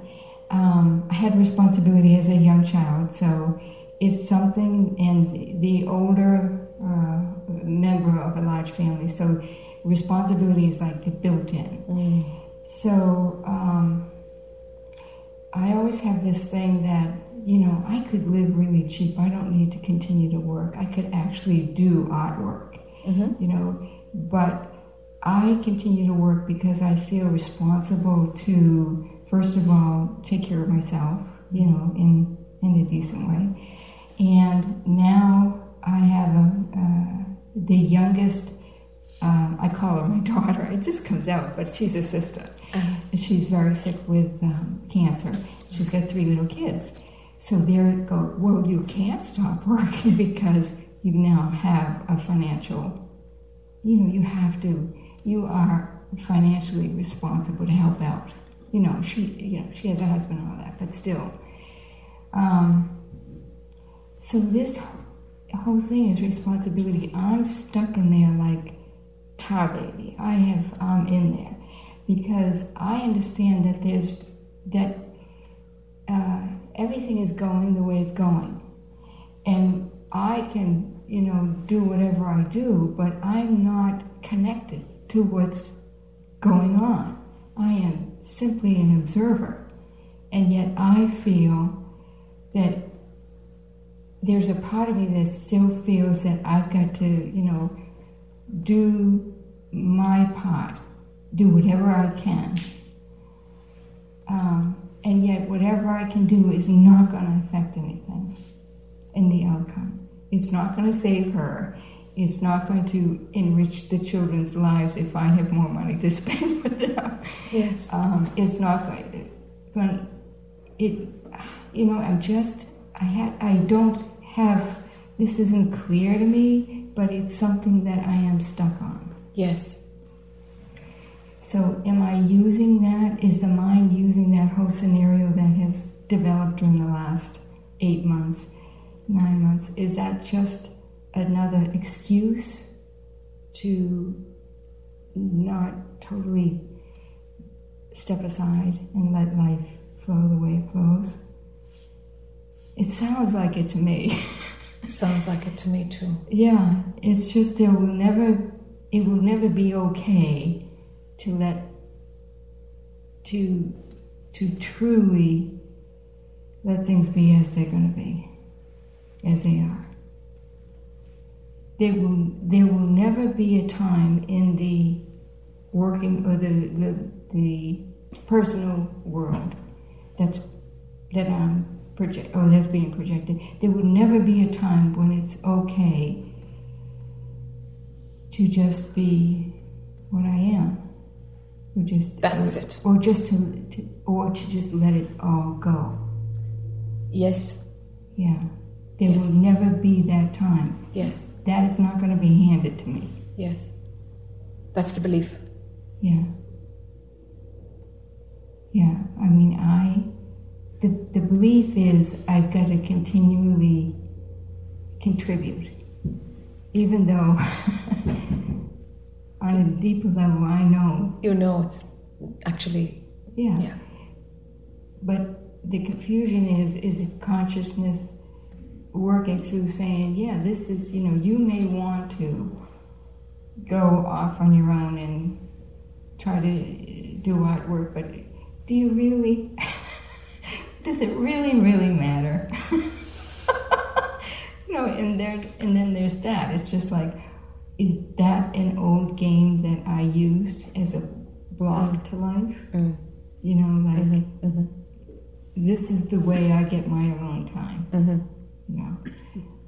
Um, I had responsibility as a young child, so it's something. And the older uh, member of a large family, so responsibility is like built in. So um, I always have this thing that you know I could live really cheap. I don't need to continue to work. I could actually do artwork, you know. But I continue to work because I feel responsible to first of all take care of myself, you know, in in a decent way. And now I have a uh, the youngest. Um, I call her my daughter. It just comes out, but she's a sister. She's very sick with um, cancer. She's got three little kids. So they go, well, you can't stop working because you now have a financial, you know, you have to, you are financially responsible to help out. You know, she, you know, she has a husband and all that, but still. Um, so this whole thing is responsibility. I'm stuck in there like tar baby. I have I'm in there because I understand that there's that uh, everything is going the way it's going, and I can you know do whatever I do, but I'm not connected to what's going on. I am simply an observer. And yet I feel that there's a part of me that still feels that I've got to, you know, do my part, do whatever I can. Um, and yet, whatever I can do is not going to affect anything in the outcome. It's not going to save her. It's not going to enrich the children's lives if I have more money to spend with them. Yes. Um, it's not going, going. It, you know, I'm just. I had. I don't have. This isn't clear to me, but it's something that I am stuck on. Yes. So, am I using that? Is the mind using that whole scenario that has developed in the last eight months, nine months? Is that just another excuse to not totally step aside and let life flow the way it flows? It sounds like it to me. Sounds like it to me too. yeah, it's just there will never, it will never be okay to let to to truly let things be as they're going to be as they are there will there will never be a time in the working or the the, the personal world that's that I'm project or that's being projected there will never be a time when it's okay to just be what I am or just That's or, it. or just to, to or to just let it all go Yes. yeah there Yes. will never be that time Yes. that is not going to be handed to me Yes. That's the belief. yeah yeah i mean i the, the belief is i've got to continually contribute even though on a deeper level i know You know it's actually yeah yeah. But the confusion is is it consciousness working through saying, yeah, this is, you know, you may want to go off on your own and try to do artwork, but do you really? Does it really, really matter? you know, and there, and then there's that. It's just like, is that an old game that I used as a blog to life? Mm. You know, like Mm-hmm. this is the way I get my alone time. Mm-hmm. You know,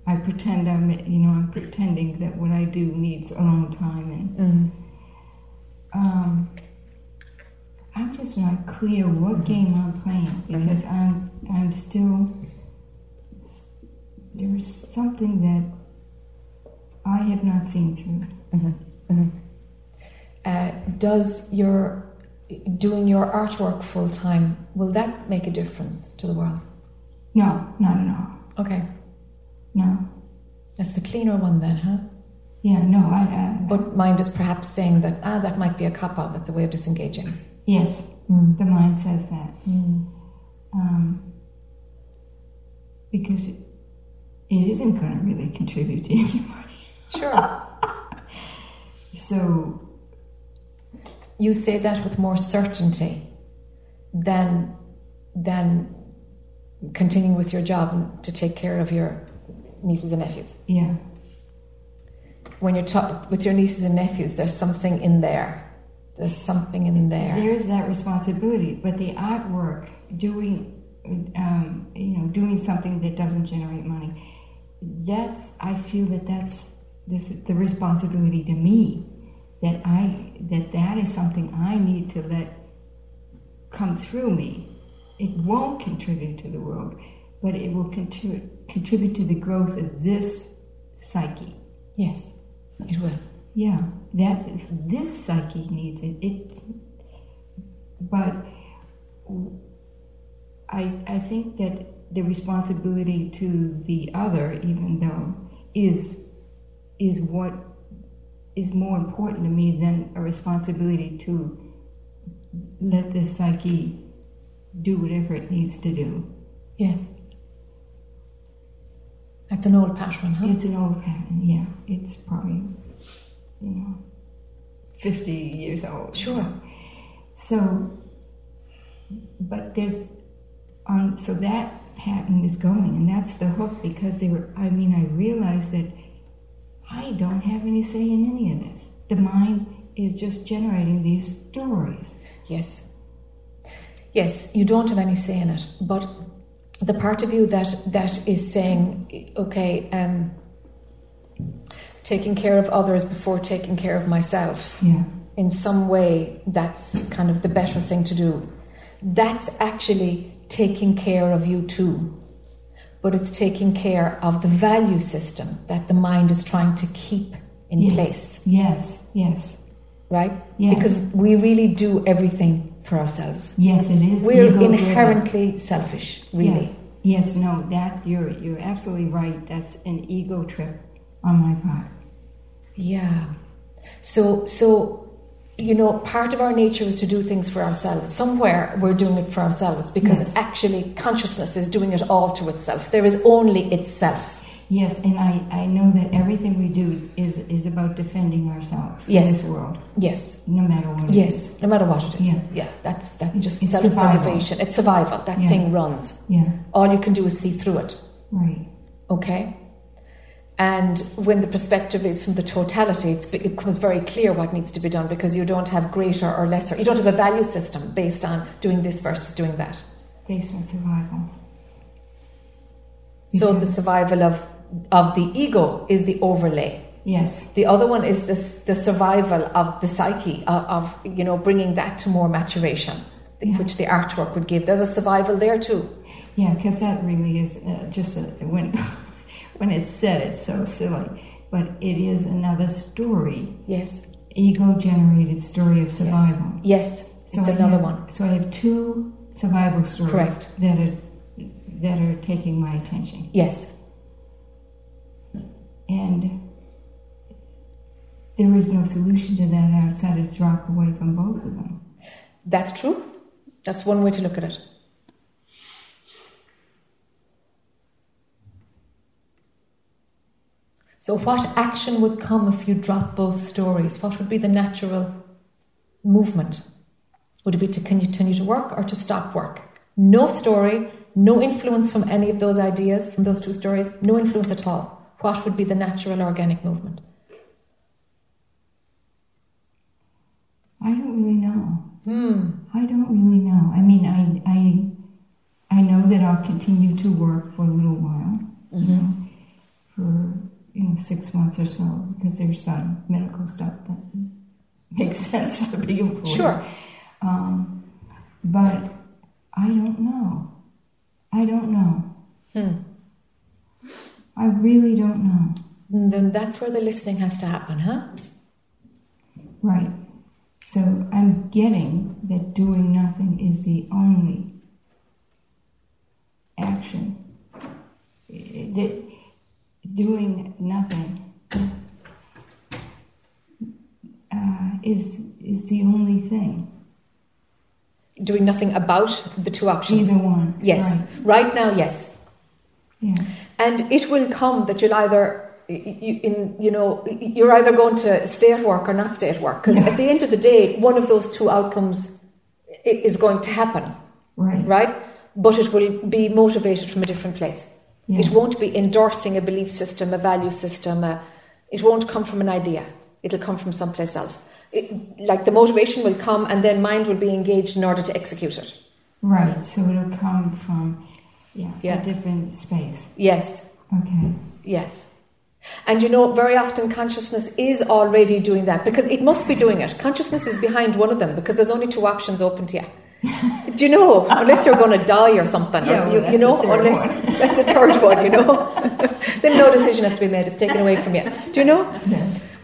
I pretend I'm, you know, I'm pretending that what I do needs alone time, and Mm-hmm. um, I'm just not clear what game I'm playing because I'm, I'm still. There is something that I have not seen through. Uh, does your doing your artwork full time will that make a difference to the world? No, not at all. Okay, No. that's the cleaner one then, huh? Yeah, no. I. I But mind is perhaps saying that ah, that might be a cop out. That's a way of disengaging. Yes, the mind says that. um, because it, it isn't going to really contribute to anybody. Sure. So you say that with more certainty than than continuing with your job and to take care of your nieces and nephews. yeah, When you're ta- with your nieces and nephews, there's something in there. There's something in there. there is that responsibility. But the artwork, doing, um, you know, doing something that doesn't generate money, that's I feel that that's this is the responsibility to me. That I that that is something I need to let come through me. It won't contribute to the world, but it will contribute contribute to the growth of this psyche. Yes, it will. Yeah, that's this psyche needs it. It, but I I think that the responsibility to the other, even though, is is what is more important to me than a responsibility to let this psyche do whatever it needs to do. Yes. That's an old pattern, huh? It's an old pattern, yeah. It's probably, 50 years old. Sure. So, but there's, um, so that pattern is going, and that's the hook because they were, I mean, I realized that I don't have any say in any of this. The mind is just generating these stories. Yes. Yes, you don't have any say in it, but the part of you that that is saying, okay, um, taking care of others before taking care of myself. Yeah. In some way, that's kind of the better thing to do. That's actually taking care of you too, but it's taking care of the value system that the mind is trying to keep in yes. place, Yes, yes, right? Yes. Because we really do everything for ourselves. yes, it is. We're inherently selfish, really. Yeah. Yes, no, that you're you're absolutely right. That's an ego trip on my part. Yeah. So, so you know, part of our nature is to do things for ourselves. Somewhere we're doing it for ourselves because Yes. actually consciousness is doing it all to itself. There is only itself. Yes, and I, I know that everything we do is is about defending ourselves Yes. in this world, Yes. no matter what. it is. Yes. No matter what it is. Yeah. yeah. That's that's It's- just self preservation. It's survival. That Yeah. thing runs. Yeah. All you can do is see through it. Right. Okay? And when the perspective is from the totality, it's, it becomes very clear what needs to be done because you don't have greater or lesser. You don't have a value system based on doing this versus doing that. Based on survival. So Yeah. the survival of of the ego is the overlay. Yes. The other one is this, the survival of the psyche of, of you know bringing that to more maturation, Yeah. which the artwork would give. There's a survival there too. Yeah, because that really is uh, just a, when when it's said, it's so silly, but it is another story, Yes, ego-generated story of survival. yes, So it's I another have- one. So I have two survival stories Correct. that are that are taking my attention, Yes, and there is no solution to that outside of drop away from both of them. that's true. That's one way to look at it. So, what action would come if you drop both stories? What would be the natural movement? Would it be to continue to work or to stop work? No story, no influence from any of those ideas, from those two stories, no influence at all. What would be the natural organic movement? I don't really know. Hmm. I don't really know. I mean, I I I know that I'll continue to work for a little while, you Mm-hmm. know, for you know six months or so, because there's some medical stuff that makes sense to be employed. Sure. Um, but I don't know. I don't know. Hmm. I really don't know. And then that's where the listening has to happen, huh? Right. So I'm getting that doing nothing is the only action. That doing nothing uh, is is the only thing. Doing nothing about the two options. Either one. Yes. Right. Right now, yes. Yeah. And it will come that you'll either, you, in, you know, you're either going to stay at work or not stay at work. Because Yeah. at the end of the day, one of those two outcomes is going to happen, Right. right? But it will be motivated from a different place. Yeah. It won't be endorsing a belief system, a value system. A, it won't come from an idea. It'll come from someplace else. It, like the motivation will come, and then mind will be engaged in order to execute it. Right. So it'll come from yeah, Yeah. a different space. Yes, Okay. Yes. And you know, very often consciousness is already doing that because it must be doing it. Consciousness is behind one of them because there's only two options open to you. Do you know? Unless you're going to die or something, Yeah, or well, you, you know, unless one. that's the third one, you know. then no decision has to be made; it's taken away from you. Do you know?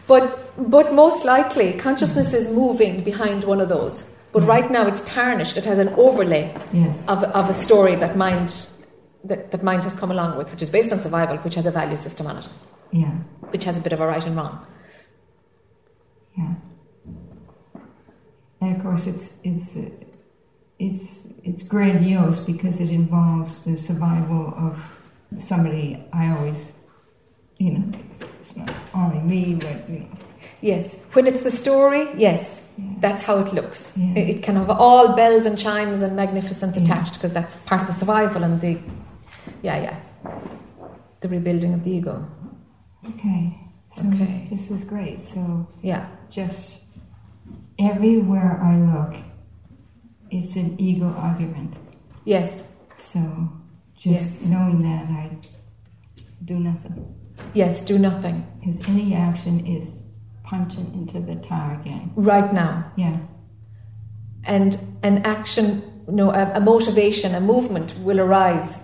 But but most likely, consciousness is moving behind one of those. But right now, it's tarnished. It has an overlay Yes. of, of a story that mind that, that mind has come along with, which is based on survival, which has a value system on it, Yeah. which has a bit of a right and wrong. Yeah. And of course, it's it's uh, it's it's grandiose because it involves the survival of somebody. I always, you know, it's, it's not only me, but you know, Yes. When it's the story, yes, Yeah. that's how it looks. Yeah. It, it can have all bells and chimes and magnificence Yeah. attached because that's part of the survival and the, yeah, yeah, the rebuilding of the ego. Okay. So Okay. this is great. So Yeah. just everywhere I look, it's an ego argument. Yes. So just Yes. knowing that I do nothing. Yes. Do nothing Because any action is punching into the tar again. right now. Yeah. and an action, no, a, a motivation, a movement will arise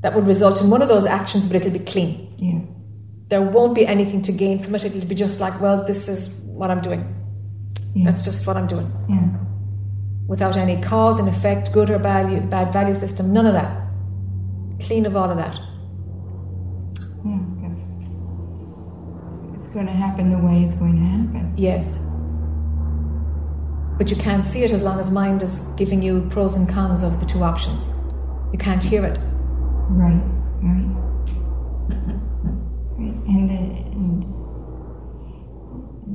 that will result in one of those actions, but it'll be clean. Yeah. There won't be anything to gain from it. It'll be just like, well, this is what I'm doing. Yeah. That's just what I'm doing, yeah. Without any cause and effect, good or bad, bad value system, none of that. Clean of all of that. Yeah. Because it's, it's going to happen the way it's going to happen. Yes. But you can't see it as long as mind is giving you pros and cons of the two options. You can't hear it. Right. Right. Right. And the, and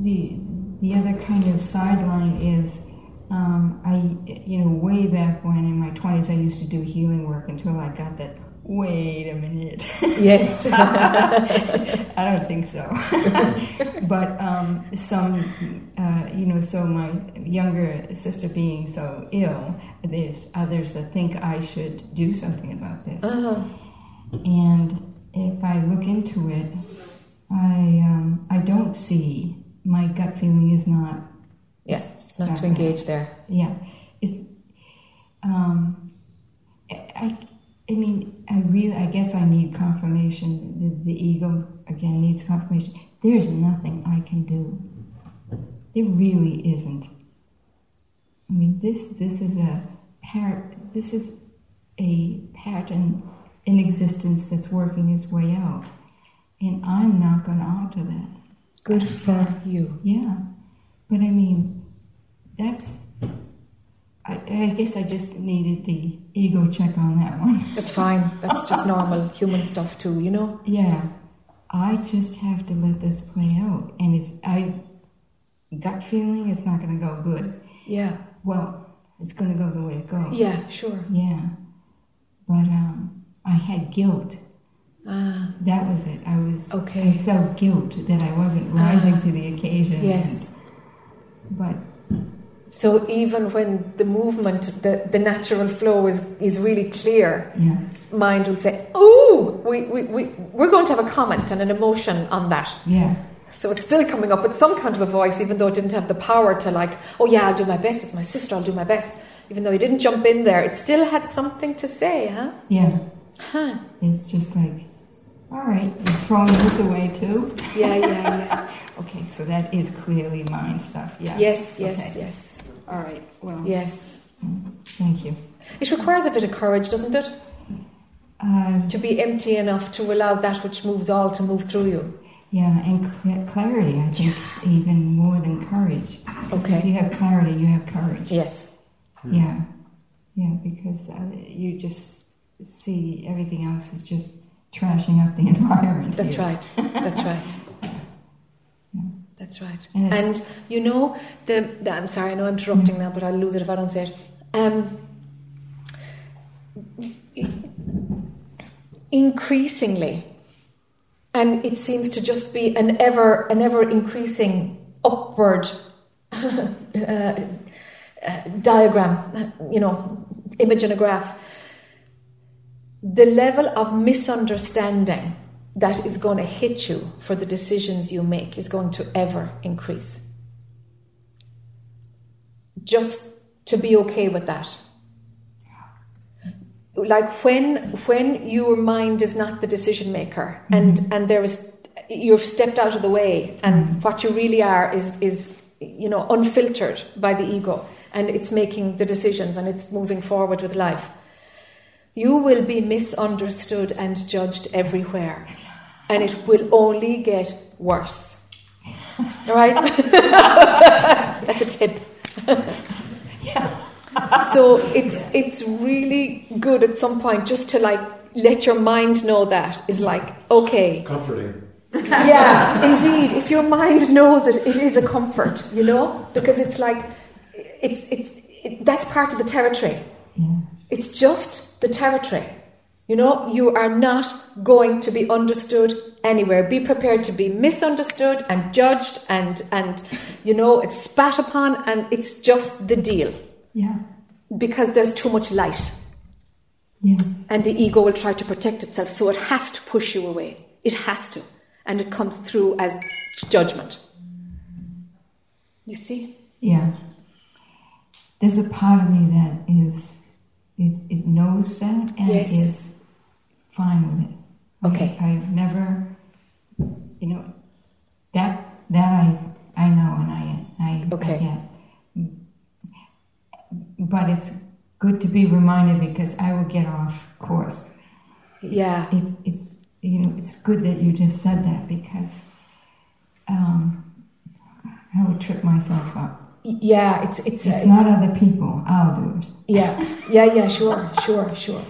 the the other kind of sideline is. Um, I, you know, way back when in my 20s, I used to do healing work until I got that. Wait a minute. Yes. I don't think so. but um, some, uh, you know, so my younger sister being so ill, there's others that think I should do something about this. Uh-huh. And if I look into it, I um, I don't see my gut feeling is not. Yeah, it's not to engage there. Yeah, it's. Um, I, I mean, I really, I guess I need confirmation. The, the ego again needs confirmation. There's nothing I can do. There really isn't. I mean, this this is a par- This is a pattern in existence that's working its way out, and I'm not going to alter that. Good for you. Yeah, but I mean, that's. I, I guess I just needed the ego check on that one. That's fine. That's just normal human stuff too, you know? Yeah, I just have to let this play out, and it's I gut feeling it's not going to go good. Yeah. Well, it's going to go the way it goes. Yeah, sure. Yeah, but um, I had guilt. Ah, That was it. I was Okay. I felt guilt that I wasn't rising Ah. to the occasion. yes. but So even when the movement, the, the natural flow is, is really clear, yeah, mind will say, Oh, we, we, we, we're going to have a comment and an emotion on that. yeah, So it's still coming up with some kind of a voice, even though it didn't have the power to, like, oh yeah, I'll do my best. It's my sister, I'll do my best. Even though he didn't jump in there, it still had something to say, huh? yeah. Huh. It's just like, all right, you're throwing this away too. Yeah, yeah, yeah. Okay, so that is clearly mind stuff. Yeah. yes, yes, Okay. yes. All right. Well. Yes. Thank you. It requires a bit of courage, doesn't it? Um, To be empty enough to allow that which moves all to move through you. yeah, and cl- clarity. I think even more than courage. Okay. If you have clarity, you have courage. Yes. Yeah. Yeah, because uh, you just see everything else is just trashing up the environment. That's here. right. That's right. That's right. And And you know, the, the I'm sorry, I know I'm interrupting now, but I'll lose it if I don't say it. Um, increasingly, and it seems to just be an ever an ever increasing upward uh, uh, diagram, you know, image in a graph. The level of misunderstanding that is going to hit you for the decisions you make is going to ever increase. Just to be okay with that. Like when when your mind is not the decision maker mm-hmm. and and there is you've stepped out of the way and mm-hmm. what you really are is is you know unfiltered by the ego and it's making the decisions and it's moving forward with life you will be misunderstood and judged everywhere and it will only get worse all right that's a tip so it's it's really good at some point just to like let your mind know that is like okay Comforting. yeah, indeed. If your mind knows it, it is a comfort, you know, because it's like, it's, it's, it, that's part of the territory. Yeah. It's just the territory. You know, you are not going to be understood anywhere. Be prepared to be misunderstood and judged and, and you know, it's spat upon and it's just the deal Yeah. because there's too much light Yeah. and the ego will try to protect itself, so it has to push you away. It has to. And it comes through as judgment. You see? Yeah. There's a part of me that is is, is knows that and Yes. is fine with it. Okay. I've never, you know, that that I I know and I I, Okay. I get. But it's good to be reminded because I will get off course. Yeah. It's it's you know it's good that you just said that because um, I would trip myself up. Yeah, it's it's It's not other people. I'll do it. Yeah, yeah, yeah. Sure, sure, sure.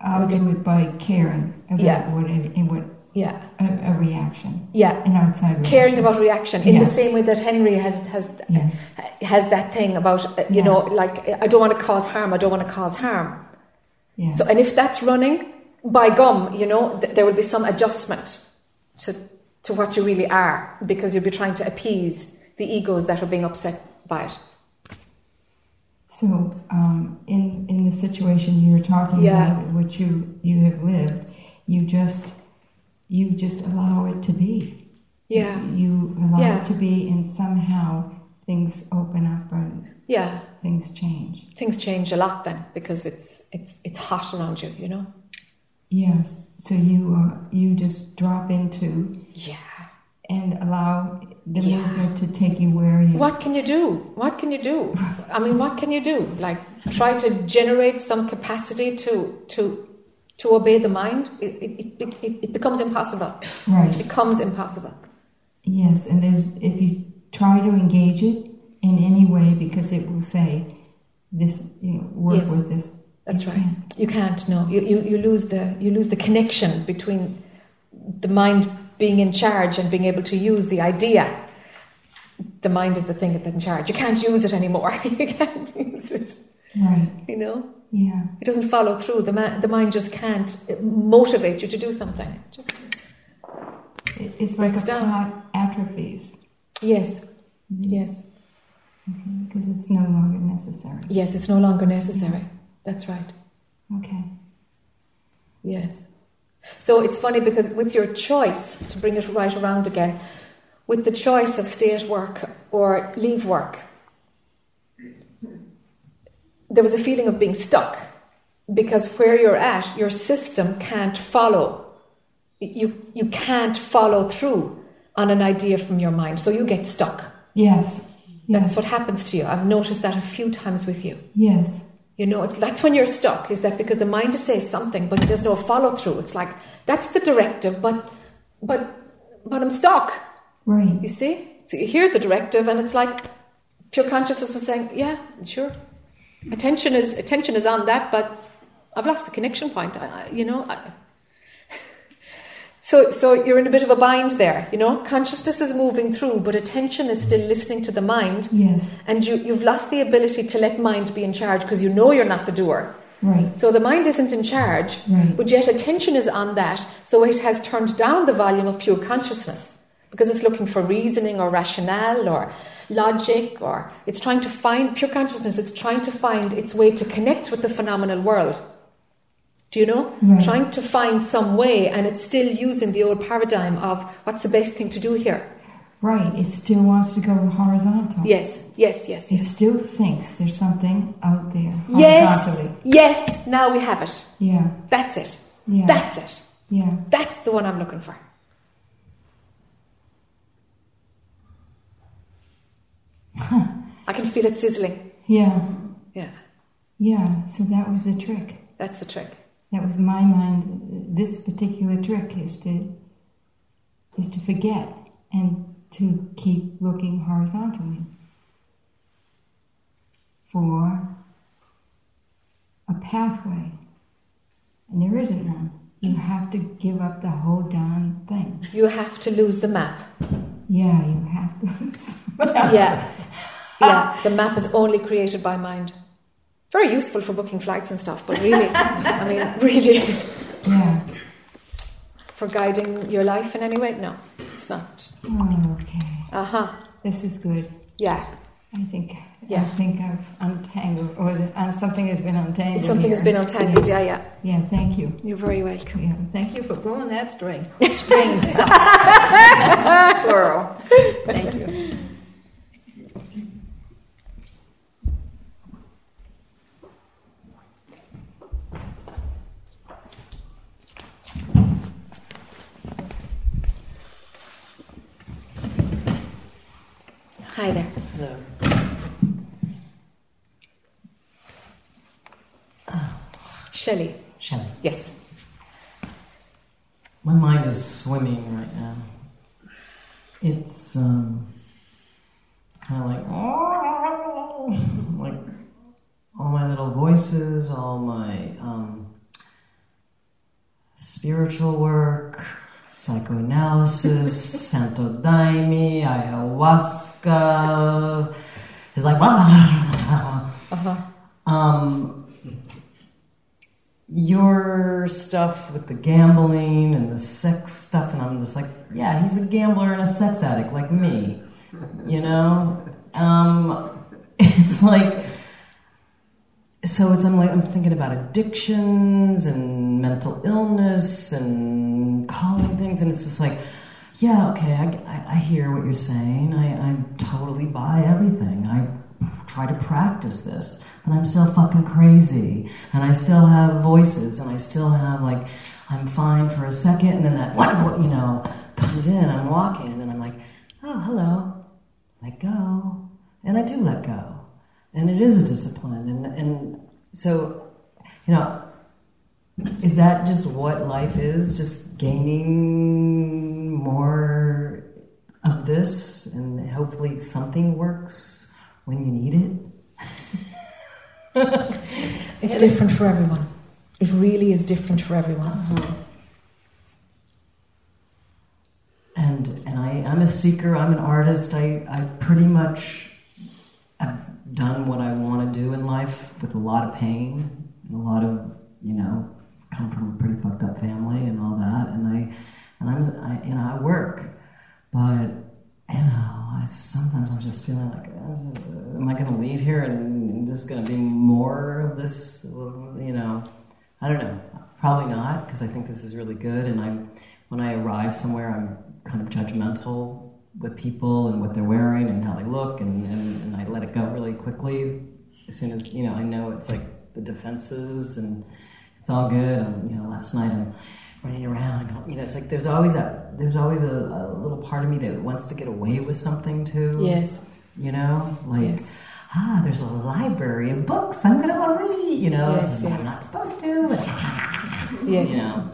I'll do it by caring about Yeah. what it, and what Yeah, a, a reaction, yeah. an outside reaction. Caring about reaction in the same way that Henry has has Yeah. has that thing about uh, you Yeah. know like I don't want to cause harm. I don't want to cause harm. Yeah. So, and if that's running, by gum, you know, th- there will be some adjustment to, to what you really are because you'll be trying to appease the egos that are being upset by it. So, um, in in the situation you're talking Yeah. about, which you you have lived, you just you just allow it to be. Yeah, You allow Yeah. it to be, and somehow things open up and yeah. things change. Things change a lot then because it's it's it's hot around you, you know. Yes. So you uh, you just drop into Yeah. and allow the Yeah. movement to take you where you. What can you do? What can you do? I mean, what can you do? Like try to generate some capacity to to to obey the mind. It it, it, it, becomes impossible. Right. It becomes impossible. Yes, and there's if you try to engage it in any way because it will say this, you know, work Yes. with this. That's You right. can't. You can't. No, you, you you lose the you lose the connection between the mind being in charge and being able to use the idea. The mind is the thing that's in charge. You can't use it anymore. you can't use it. Right. You know, Yeah. it doesn't follow through. The ma- the mind just can't motivate you to do something. Just It- It's like Breaks a down. part atrophies yes, mm-hmm. yes, because it's no longer necessary. yes. It's no longer necessary. That's right. Okay. Yes. So it's funny because with your choice, to bring it right around again, with the choice of stay at work or leave work, there was a feeling of being stuck because where you're at, your system can't follow. You, you can't follow through on an idea from your mind, so you get stuck. Yes. That's Yes. what happens to you. I've noticed that a few times with you. Yes. You know, it's, that's when you're stuck, is that because the mind just says something, but there's no follow through. It's like, that's the directive, but, but, but I'm stuck, Right. you see? So you hear the directive and it's like, pure consciousness is saying, yeah, sure. Attention is, attention is on that, but I've lost the connection point, I, I, you know. I, so, so you're in a bit of a bind there, you know. Consciousness is moving through, but attention is still listening to the mind, Yes. and you, you've lost the ability to let mind be in charge because you know you're not the doer. Right. So the mind isn't in charge, Right. but yet attention is on that, so it has turned down the volume of pure consciousness because it's looking for reasoning or rationale or logic or it's trying to find pure consciousness, it's trying to find its way to connect with the phenomenal world. Do you know? Right. Trying to find some way, and it's still using the old paradigm of what's the best thing to do here. Right. It still wants to go horizontal. Yes, yes, yes, It yes. still thinks there's something out there Yes, yes, now we have it. Yeah. That's it. Yeah. That's it. Yeah. That's the one I'm looking for. I can feel it sizzling. Yeah. Yeah, Yeah. So that was the trick. that's the trick. That was my mind. This particular trick is to is to forget and to keep looking horizontally for a pathway, and there isn't one. you have to give up the whole darn thing. You have to lose the map. Yeah, you have to. Yeah. Yeah. The map is only created by mind. Very useful for booking flights and stuff, but really, I mean, really, yeah. for guiding your life in any way, no, it's not. Oh, okay. Uh huh. This is good. Yeah. I think. Yeah. I think I've untangled, or the, uh, something has been untangled. Something has been untangled. Yeah, yeah. Yeah. Thank you. You're very welcome. Yeah. Thank you for pulling that string. Strings. Plural. Thank you. Hi there. No. Shelley. Shelley. Yes. My mind is swimming right now. It's um, kind of like, like all my little voices, all my um, spiritual work, psychoanalysis, Santo Daime, ayahuasca. It's like, Uh-huh. um, your stuff with the gambling and the sex stuff, and I'm just like, yeah, he's a gambler and a sex addict like me, you know. Um, it's like, so it's I'm like I'm thinking about addictions and mental illness and calling things, and it's just like, yeah, okay, I, I, hear what you're saying. I, I totally buy everything. I try to practice this, and I'm still fucking crazy, and I still have voices, and I still have like, I'm fine for a second, and then that one, you know, comes in. I'm walking, and then I'm like, oh, hello, let go, and I do let go, and it is a discipline, and and so, you know, is that just what life is? Just gaining more of this, and hopefully something works when you need it. It's different for everyone. It really is different for everyone. Uh-huh. and and I, I'm a seeker. I'm an artist. I, I pretty much have done what I want to do in life with a lot of pain and a lot of you know come from a pretty fucked up family and all that. And I and I'm I, you know I work, but you know I, sometimes I'm just feeling like uh, am I going to leave here and just going to be more of this? You know, I don't know. Probably not because I think this is really good. And I'm when I arrive somewhere, I'm kind of judgmental with people and what they're wearing and how they look, and, and, and I let it go really quickly as soon as you know I know it's like the defenses and it's all good. And you know, last night I'm running around. You know, it's like there's always a there's always a, a little part of me that wants to get away with something too. Yes. You know, like Yes. ah, there's a library of books I'm gonna go read. You know, Yes, I'm not supposed to. Yes. You know,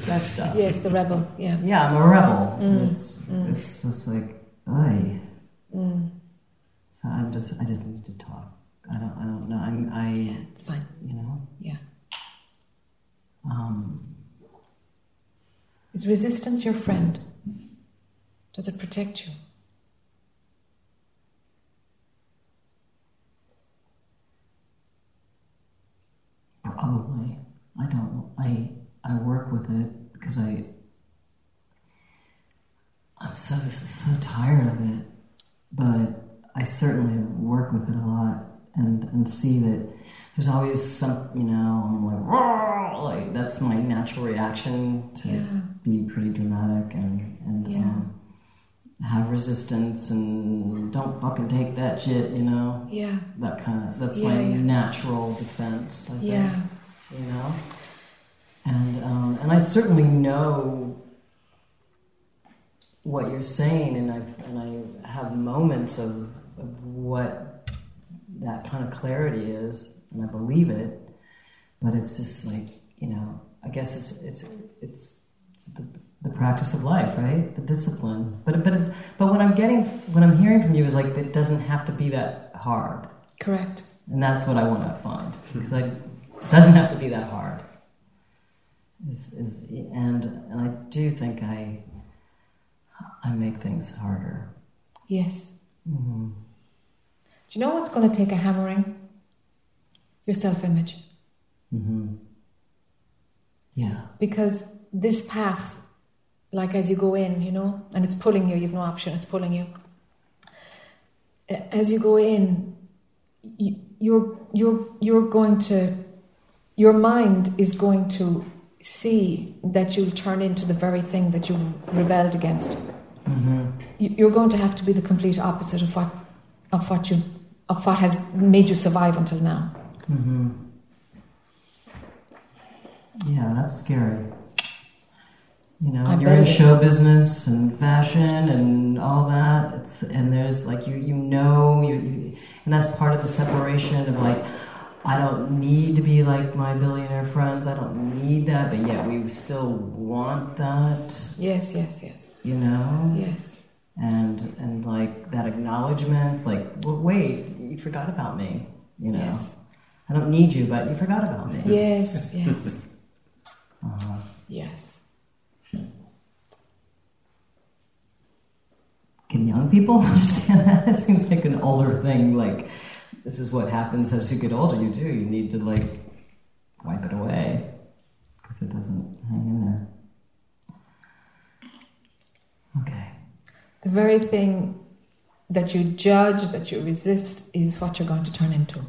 that stuff. Yes, the rebel. Yeah. Yeah, I'm a rebel. Mm, It's it's just like, I. Mm. So I'm just I just need to talk. I don't I don't know. I'm I It's fine. you know Yeah. um Is resistance your friend? Does it protect you? Probably. I don't. I I work with it because I. I'm so so tired of it, but I certainly work with it a lot and and see that there's always some. You know, I'm like, "Roar!" like that's my natural reaction to Yeah. be pretty dramatic and and. Yeah. Um, have resistance and don't fucking take that shit, you know. Yeah. That kind of that's Yeah, my natural defense. I think Yeah. you know and um, and I certainly know what you're saying and I and I have moments of, of what that kind of clarity is and I believe it but it's just like you know I guess it's it's it's, it's the, the practice of life right the discipline but but it's but what I'm getting what I'm hearing from you is like it doesn't have to be that hard Correct. and that's what I want to find because I it doesn't have to be that hard. Is, is and and I do think I I make things harder. Yes. hmm Do you know what's going to take a hammering? Your self image. hmm Yeah. Because this path, like as you go in, you know, and it's pulling you, you've no option, it's pulling you. As you go in, you're, you're, you're going to, your mind is going to see that you'll turn into the very thing that you've rebelled against. hmm You- You're going to have to be the complete opposite of what, of what you, of what has made you survive until now. Hmm Yeah, that's scary. You know, I you're in show business and fashion and all that. It's and there's like you you know you, you and that's part of the separation of like I don't need to be like my billionaire friends. I don't need that, but yet we still want that. Yes, yes, yes, You know, yes. and and like that acknowledgement. Like, well, wait, you forgot about me. You know, Yes. I don't need you, but you forgot about me. Yes, yes, Uh-huh. yes. Can young people understand that? It seems like an older thing. Like, this is what happens as you get older. You do. You need to, like, wipe it away because it doesn't hang in there. Okay. The very thing that you judge, that you resist, is what you're going to turn into.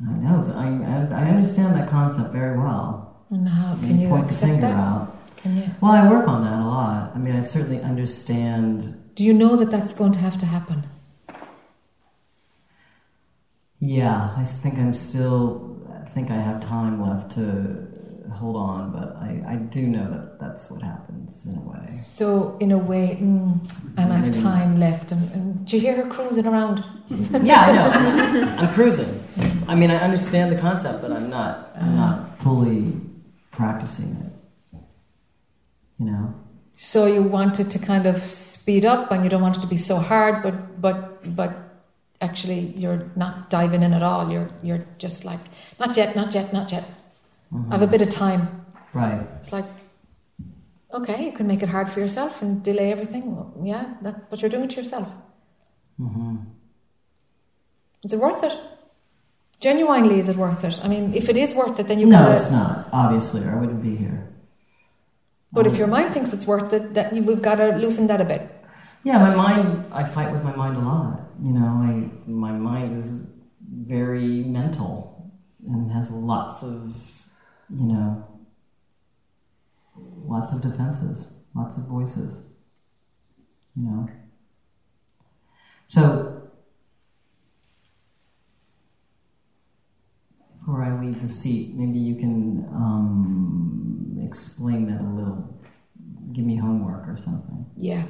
I know. I, I, I understand that concept very well. And how can you point the finger that? out. Can you? Well, I work on that a lot. I mean, I certainly understand. Do you know that that's going to have to happen? Yeah, I think I'm still. I think I have time left to hold on, but I, I do know that that's what happens in a way. So, in a way, mm, and I have time left. And, and do you hear her cruising around? Yeah, I know. I'm cruising. I mean, I understand the concept, but I'm not. I'm uh. not fully practicing it. You know. So you want it to kind of speed up, and you don't want it to be so hard, but but but actually, you're not diving in at all. You're you're just like not yet, not yet, not yet. Mhm. I have a bit of time. Right. It's like, okay, you can make it hard for yourself and delay everything. Well, yeah, that, but you're doing it to yourself. hmm Is it worth it? Genuinely, is it worth it? I mean, if it is worth it, then you No, gotta. it's not. Obviously, or I wouldn't be here. But if your mind thinks it's worth it, that we've got to loosen that a bit. Yeah, my mind. I fight with my mind a lot. You know, I my mind is very mental and has lots of, you know, lots of defenses, lots of voices. You know. So before I leave the seat, maybe you can um, explain that a little. Give me homework or something. Yeah.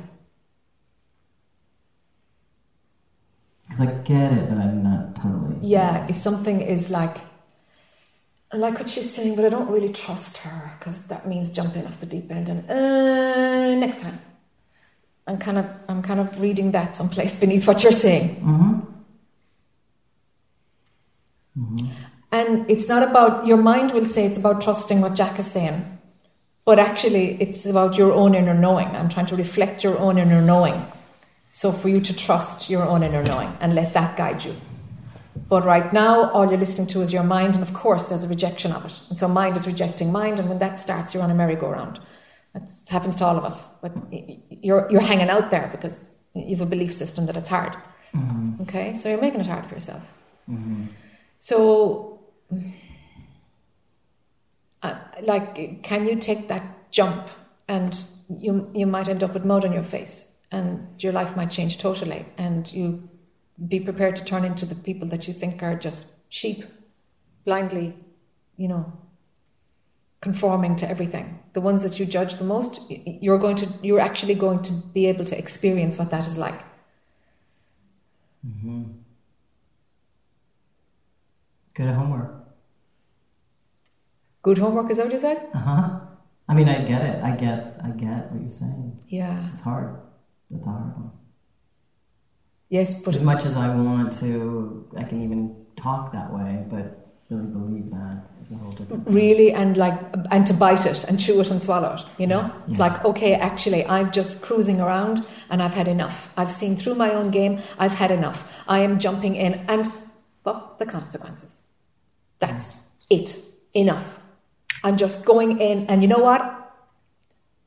Because I get it, but I'm not totally. Yeah, if something is like, I like what she's saying, but I don't really trust her because that means jumping off the deep end and uh, next time. I'm kind of, I'm kind of reading that someplace beneath what you're saying. Mm-hmm. Mm-hmm. And it's not about, your mind will say it's about trusting what Jack is saying, but actually it's about your own inner knowing. I'm trying to reflect your own inner knowing. So for you to trust your own inner knowing and let that guide you. But right now, all you're listening to is your mind, and of course, there's a rejection of it. And so mind is rejecting mind, and when that starts, you're on a merry-go-round. That happens to all of us. But you're, you're hanging out there because you have a belief system that it's hard. Mm-hmm. Okay? So you're making it hard for yourself. Mm-hmm. So, uh, like, can you take that jump and you, you might end up with mud on your face and your life might change totally and you be prepared to turn into the people that you think are just sheep, blindly, you know, conforming to everything. The ones that you judge the most, you're going to, you're actually going to be able to experience what that is like. Mm-hmm. Good homework. Good homework, is that what you said? Uh huh. I mean, I get it. I get. I get what you're saying. Yeah. It's hard. It's a hard one. Yes, but As much as I want to, I can even talk that way, but really believe that It's a whole different. really and like and to bite it and chew it and swallow it you know? It's Yeah. like okay actually i'm just cruising around and i've had enough. I've seen through my own game i've had enough. I am jumping in and well the consequences. That's it. Enough. I'm just going in and you know what?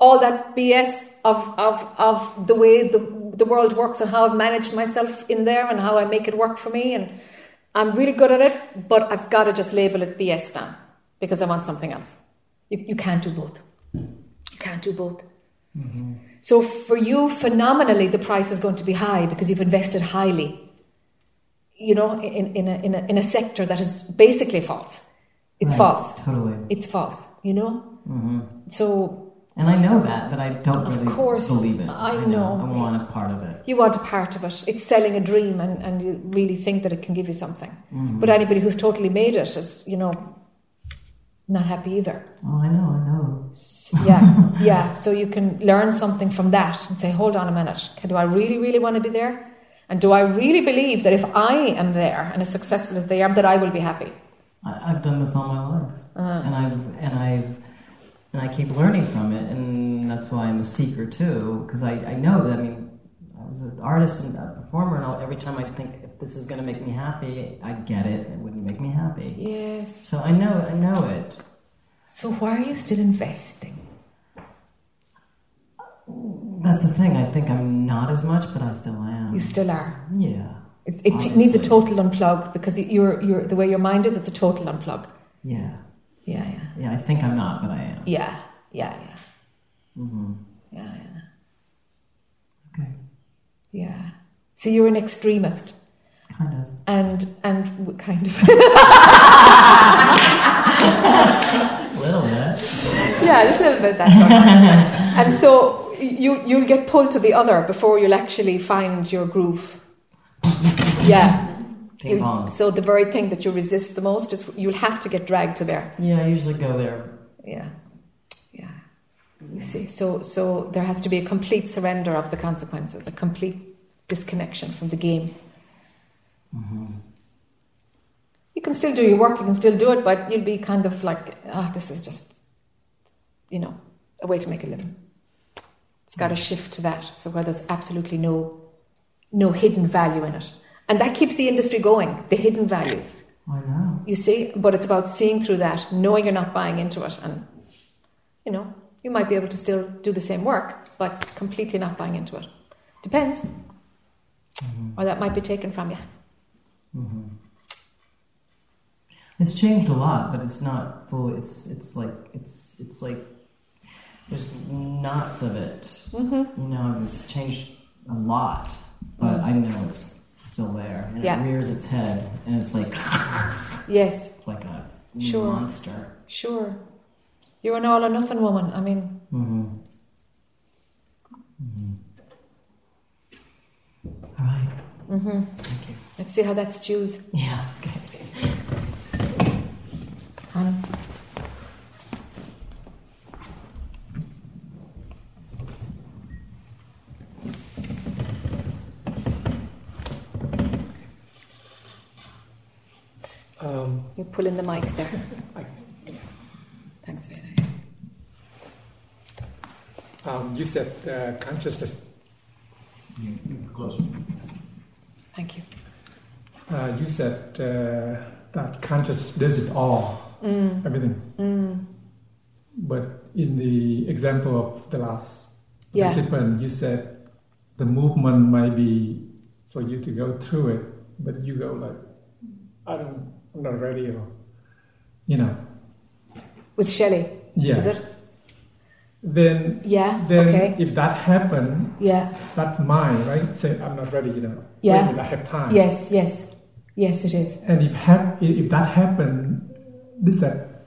All that bs of of of the way the the world works and how i've managed myself in there and how i make it work for me and I'm really good at it, but I've got to just label it BS now because I want something else. You, you can't do both. You can't do both. Mm-hmm. So for you, phenomenally, the price is going to be high because you've invested highly. You know, in, in, a, in, a, in a sector that is basically false. It's Right, false. Totally. It's false. You know. Mm-hmm. So And I know that, but I don't Of really course, believe it. I know. I want a part of it. you want a part of it. It's selling a dream, and, and you really think that it can give you something. But anybody who's totally made it is, you know, not happy either. Oh, I know, I know. Yeah, yeah. So you can learn something from that and say, hold on a minute. Do I really, really want to be there? And do I really believe that if I am there and as successful as they are, that I will be happy? I, I've done this all my life, Uh, and I've and I've and I keep learning from it, and that's why I'm a seeker too, because I, I know that. I mean, I was an artist and a performer, and all, every time I think if this is going to make me happy, I'd get it. It wouldn't make me happy. yes. So I know, I know it. So why are you still investing? That's the thing. I think I'm not as much, but I still am. You still are. yeah. It, it Honestly. needs a total unplug because you're, you're, the way your mind is, it's a total unplug. Yeah. Yeah, yeah. Yeah. I think I'm not, but I am. Yeah, yeah, yeah. hmm Yeah, yeah. Okay. Yeah. So you're an extremist. Kind of. And, and kind of. A little bit. yeah, just a little bit that. and so you, you'll get pulled to the other before you'll actually find your groove. Yeah. Ping You- pong. so the very thing that you resist the most is you'll have to get dragged to there. Yeah. I usually go there. Yeah, yeah. You see, so so there has to be a complete surrender of the consequences, a complete disconnection from the game. You can still do your work, you can still do it, but you'll be kind of like, ah, this is just, you know, a way to make a living. It's got to shift to that, so where there's absolutely no, no hidden value in it, and that keeps the industry going. The hidden values. I know. You see, but it's about seeing through that, knowing you're not buying into it, and you know, you might be able to still do the same work, but completely not buying into it. Depends, mm-hmm. or that might be taken from you. Mm-hmm. It's changed a lot, but it's not full. It's it's like it's it's like there's knots of it. Mm-hmm. You know, it's changed a lot, but mm-hmm. I know it's still there. And Yeah. it rears its head, and it's like Yes, it's like a Sure. monster. sure. You're an all or nothing woman. I mean, Mm-hmm. All right. mm-hmm. Thank you. let's see how that stews. Yeah. Okay. hon. Um, You pull in the mic there. Thanks, Vera. Um, you said uh, consciousness. Closer. Thank you. Uh, you said uh, that consciousness does it all, Mm, everything. mm, But in the example of the last Yeah. participant, you said the movement might be for you to go through it, but you go like, I don't, I'm not ready, you know, with Shelley, yeah. is it? Then, Yeah. then okay. if that happened, Yeah. that's mine, right? Say I'm not ready, you know. Yeah. Wait I have time. Yes. Yes. Yes, it is. And if hap- if that happened, does that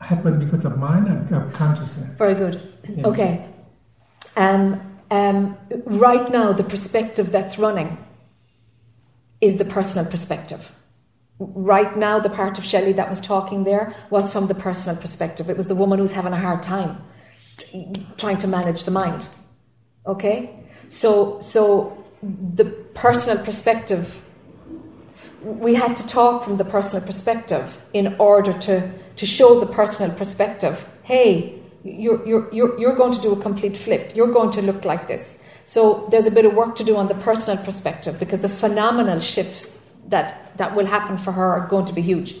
happen because of because of consciousness? Very good. Yeah. Okay. Um, um, right now, the perspective that's running is the personal perspective. Right now, the part of Shelley that was talking there was from the personal perspective. It was the woman who's having a hard time trying to manage the mind. Okay? So, so the personal perspective, we had to talk from the personal perspective in order to, to show the personal perspective. Hey, you're, you're, you're, you're going to do a complete flip. You're going to look like this. So there's a bit of work to do on the personal perspective because the phenomenal shifts that, that will happen for her are going to be huge.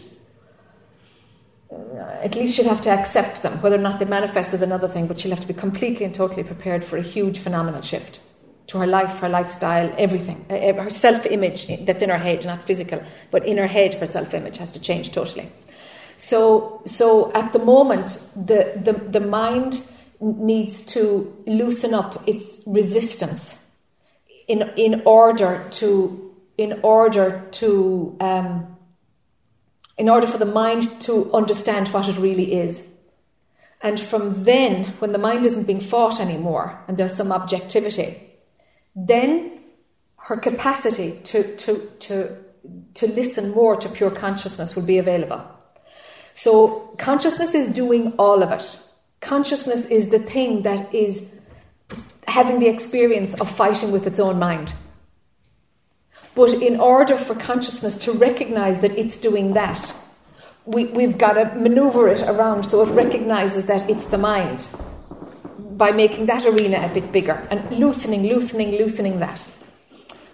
Uh, at least she'll have to accept them. Whether or not they manifest is another thing, but she'll have to be completely and totally prepared for a huge phenomenal shift to her life, her lifestyle, everything. Uh, uh, her self image that's in her head, not physical, but in her head, her self image has to change totally. So, so at the moment, the, the, the mind needs to loosen up its resistance in, in order to, in order to, um, in order for the mind to understand what it really is. And from then, when the mind isn't being fought anymore and there's some objectivity, then her capacity to, to, to, to listen more to pure consciousness will be available. So, consciousness is doing all of it. Consciousness is the thing that is having the experience of fighting with its own mind. But in order for consciousness to recognize that it's doing that, we, we've got to maneuver it around so it recognizes that it's the mind by making that arena a bit bigger and loosening, loosening, loosening that.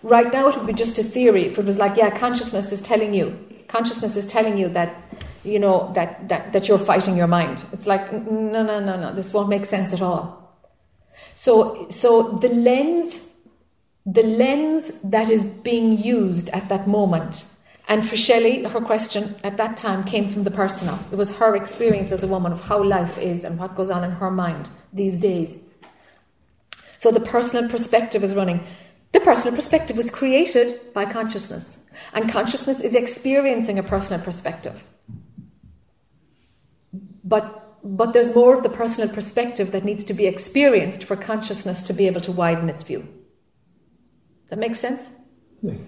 Right now, it would be just a theory if it was like, yeah, consciousness is telling you, consciousness is telling you that, you know, that, that, that you're fighting your mind. It's like, no, no, no, no, this won't make sense at all. So, so the lens, the lens that is being used at that moment and for Shelley, her question at that time came from the personal. It was her experience as a woman of how life is and what goes on in her mind these days. So the personal perspective is running. The personal perspective was created by consciousness, and consciousness is experiencing a personal perspective. But, but there's more of the personal perspective that needs to be experienced for consciousness to be able to widen its view. That makes sense? Yes.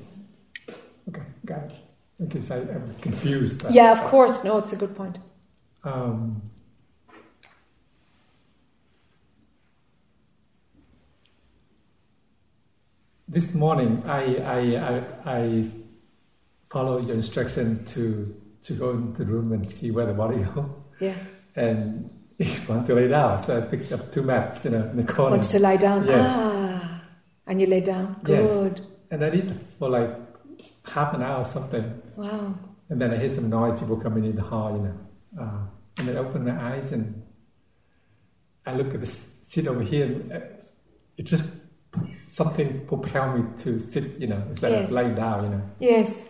Okay, got it. Because I, am confused. Yeah, of course. No, it's a good point. Um, this morning, I, I, I, I followed your instruction to to go into the room and see where the body goes. Yeah. And want to lay down, so I picked up two mats, you know, in the corner. Wanted to lie down. Yes. Ah, and you lay down. Good. Yes. And I did for like half an hour or something. Wow. And then I hear some noise, people coming in the hall, you know. Uh, and then I open my eyes and I look at the seat over here. And it just something propelled me to sit, you know, instead yes. of lying down, you know. Yes.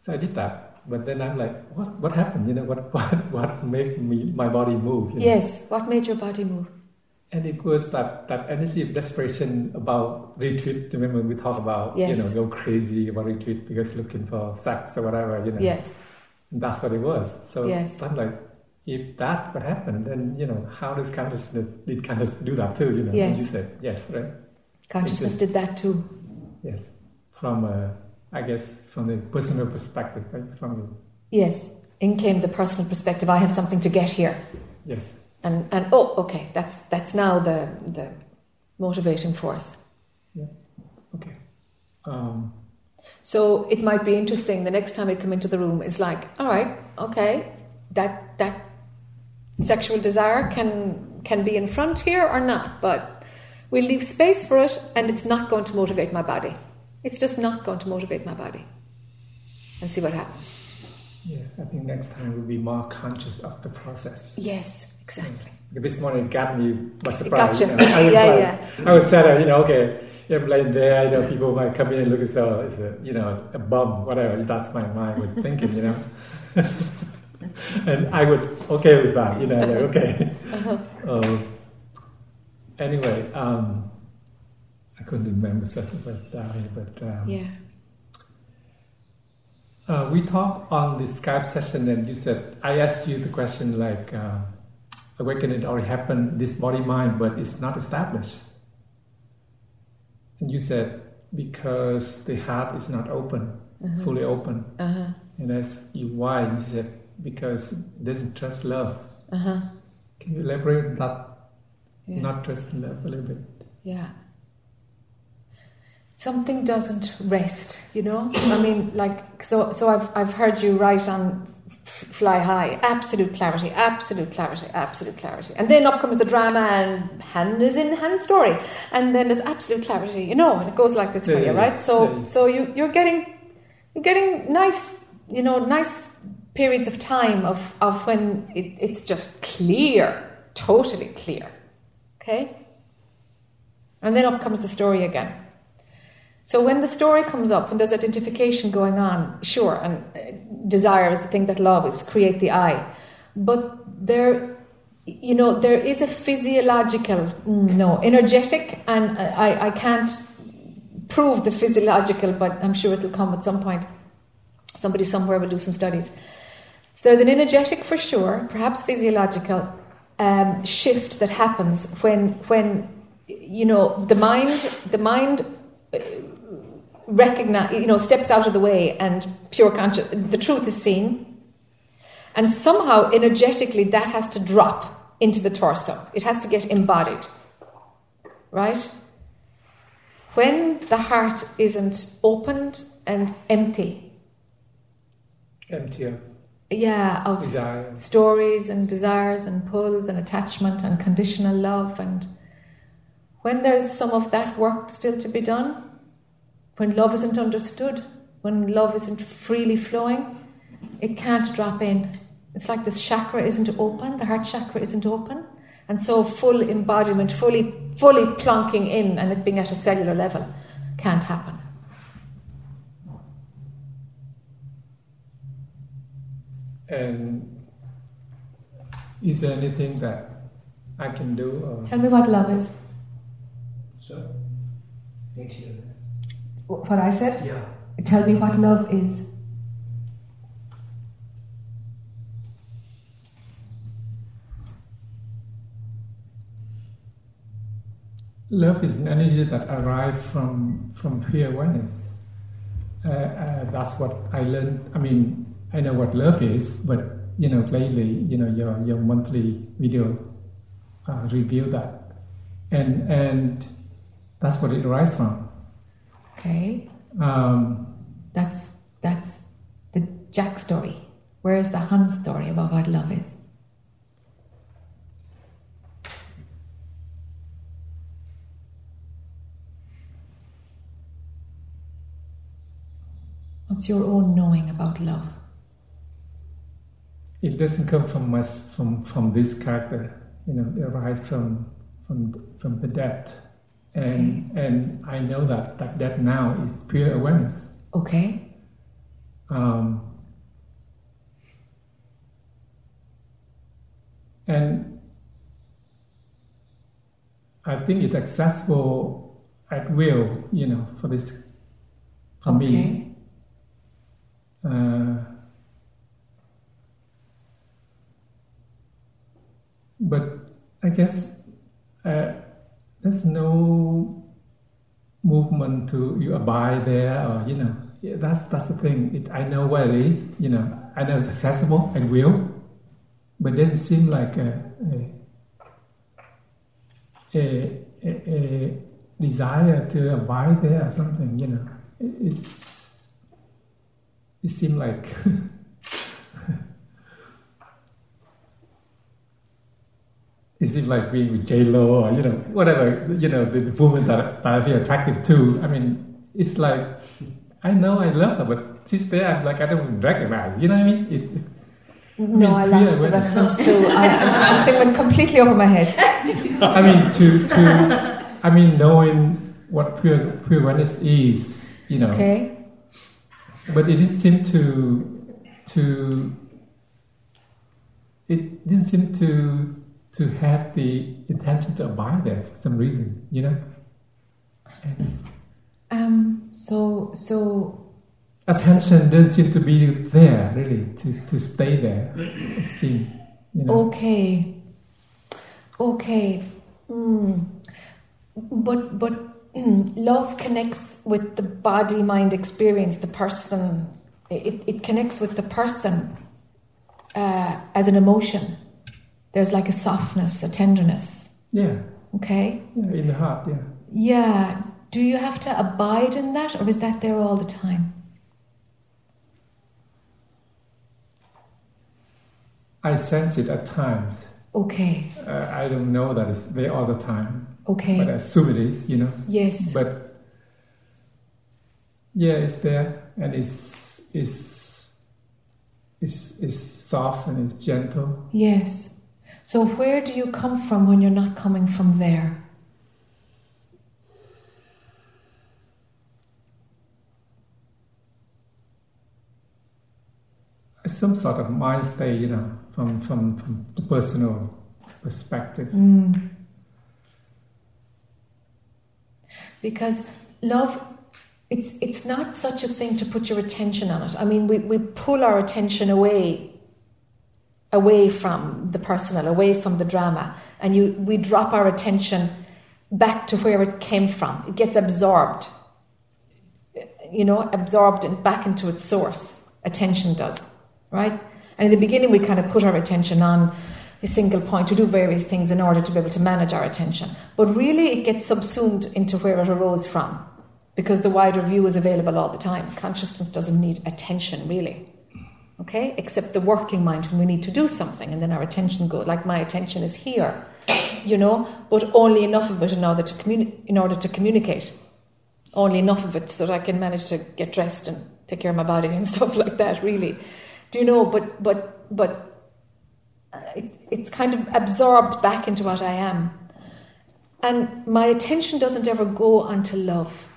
So I did that. But then I'm like, what? What happened? You know, what? What? What made me my body move? You know? Yes. What made your body move? And it was that, that energy of desperation about retreat. Remember we talk about yes. you know go crazy about retreat because looking for sex or whatever you know. Yes. And that's what it was. So yes. I'm like, if that would happen, then you know how does consciousness did consciousness do that too? You know. Yes. You said yes, right. Consciousness just, did that too. Yes, from uh, I guess from the personal perspective, right? From you. Yes, in came the personal perspective. I have something to get here. Yes and and oh okay that's that's now the the motivating force. Yeah okay. Um. so it might be interesting the next time I come into the room is like all right okay that that sexual desire can can be in front here or not but we leave space for it and it's not going to motivate my body. It's just not going to motivate my body. And see what happens. Yeah i think next time we'll be more conscious of the process. Yes Exactly. This morning got me by surprise. Gotcha. You know, I was yeah, like, yeah. I was sad, you know, okay, I'm laying there, you know, people might come in and look at so it's a, you know, a bum, whatever. That's my mind was thinking, you know. and I was okay with that, you know, like, okay. Uh-huh. Uh, anyway, um, I couldn't remember such a but, uh, but um, yeah. Uh, we talked on the Skype session, and you said I asked you the question like, uh, awakening already happened, this body mind, but it's not established. And you said, because the heart is not open, uh-huh. fully open. Uh-huh. And that's you why. You said, because it doesn't trust love. Uh-huh. Can you elaborate on that? Yeah. Not trust love a little bit. Yeah. Something doesn't rest, you know. I mean, like so. So I've I've heard you write on fly high. Absolute clarity, absolute clarity, absolute clarity. And then up comes the drama and hand is in hand story. And then there's absolute clarity, you know, and it goes like this for Yeah, you, yeah, right? So yeah. so you, you're getting you're getting nice, you know, nice periods of time of, of when it, it's just clear, totally clear. Okay? And then up comes the story again. So when the story comes up, when there's identification going on, sure, and uh, desire is the thing that love is, create the I. But there, you know, there is a physiological, mm, no, energetic, and I, I can't prove the physiological, but I'm sure it'll come at some point. Somebody somewhere will do some studies. So there's an energetic for sure, perhaps physiological um, shift that happens when when you know the mind the mind uh, recognize you know steps out of the way and pure conscious the truth is seen. And somehow energetically that has to drop into the torso. It has to get embodied. Right? When the heart isn't opened and empty. Empty yeah of desire. stories and desires and pulls and attachment and conditional love and when there's some of that work still to be done when love isn't understood when love isn't freely flowing it can't drop in it's like this chakra isn't open the heart chakra isn't open and so full embodiment fully fully plonking in and it being at a cellular level can't happen And is there anything that I can do? Or tell me what love is So, into you. What i said Yeah. tell me what love is Love is an energy that arrives from from pure awareness. Uh, uh, that's what I learned. I mean, I know what love is, but you know, lately, you know, your your monthly video uh, reveal that, and and that's what it arises from. Okay Um, That's that's the Jack story. Where is the Hun story about what love is? What's your own knowing about love? it doesn't come from us from from this character. You know, it arises from from from the depth, and and I know that that depth now is pure awareness. Okay, Um, and I think it's accessible at will, you know, for this, for me. okay, Uh, but I guess uh, there's no movement to you abide there, or you know, that's that's the thing. It, I know what it is, you know, I know it's accessible and will, but then it seems like a, a, a, a, desire to abide there or something, you know. It, it's it seemed like it like being with J Lo or you know whatever you know the, the woman that, that I feel attracted to. I mean, it's like I know I love her, but she's there. I'm like I don't recognize. You know what I mean? It, no, I mean, lost pure the reference to I, something went completely over my head. I mean, to to I mean, knowing what pure pure awareness is, you know. Okay, But it didn't seem to to it didn't seem to to have the intention to abide there for some reason, you know. Um, so so attention doesn't seem to be there really to, to stay there. Seemed, you know. Okay. Okay. Mm. But but mm, love connects with the body mind experience, the person. It, it connects with the person uh, as an emotion. There's like a softness, a tenderness. Yeah, Okay. yeah, in the heart, yeah. Yeah. Do you have to abide in that, or is that there all the time? I sense it at times. Okay. Uh, I don't know that it's there all the time, Okay. but I assume it is. You know. yes. But yeah, it's there, and it's it's it's, it's soft and it's gentle. Yes. So where do you come from when you're not coming from there? It's some sort of mind state, you know, from from from the personal perspective. Mm. Because love, it's it's not such a thing to put your attention on it. I mean, we, we pull our attention away, away from the personal, away from the drama, and you we drop our attention back to where it came from. It gets absorbed, you know, absorbed and back into its source. Attention does, right? And in the beginning, we kind of put our attention on a single point to do various things in order to be able to manage our attention. But really, it gets subsumed into where it arose from because the wider view is available all the time. Consciousness doesn't need attention, really. Okay? Except the working mind when we need to do something and then our attention goes, like my attention is here, you know, but only enough of it in order to, communi- in order to communicate. Only enough of it so that I can manage to get dressed and take care of my body and stuff like that, really. Do you know? But, but, but uh, it, it's kind of absorbed back into what I am. And my attention doesn't ever go onto love,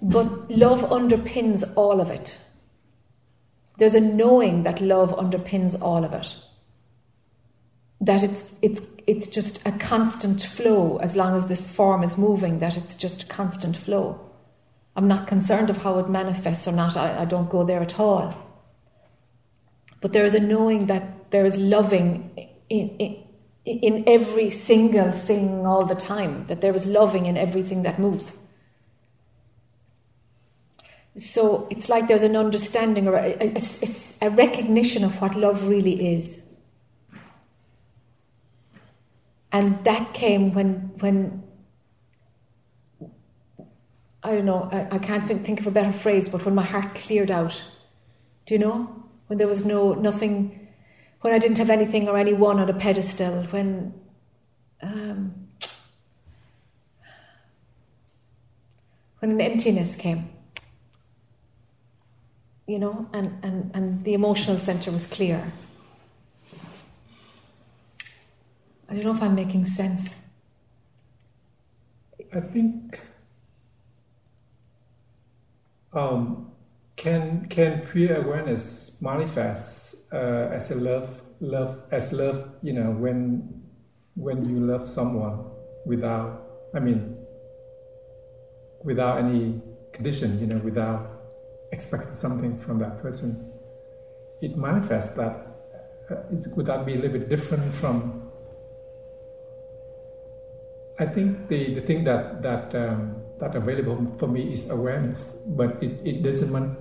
but love underpins all of it. There's a knowing that love underpins all of it. That it's, it's, it's just a constant flow as long as this form is moving, that it's just a constant flow. I'm not concerned of how it manifests or not, I, I don't go there at all. But there is a knowing that there is loving in, in, in every single thing all the time, that there is loving in everything that moves. So it's like there's an understanding or a, a, a, a recognition of what love really is. And that came when, when I don't know, I, I can't think, think of a better phrase, but when my heart cleared out. Do you know? When there was no nothing, when I didn't have anything or anyone on a pedestal, when um, when an emptiness came, you know, and, and, and the emotional center was clear. I don't know if I'm making sense. I think um, can can pure awareness manifest uh, as a love love as love you know when when you love someone without I mean without any condition you know without expecting something from that person it manifests that uh, is, would that be a little bit different from I think the, the thing that that um, that available for me is awareness, but it, it doesn't man,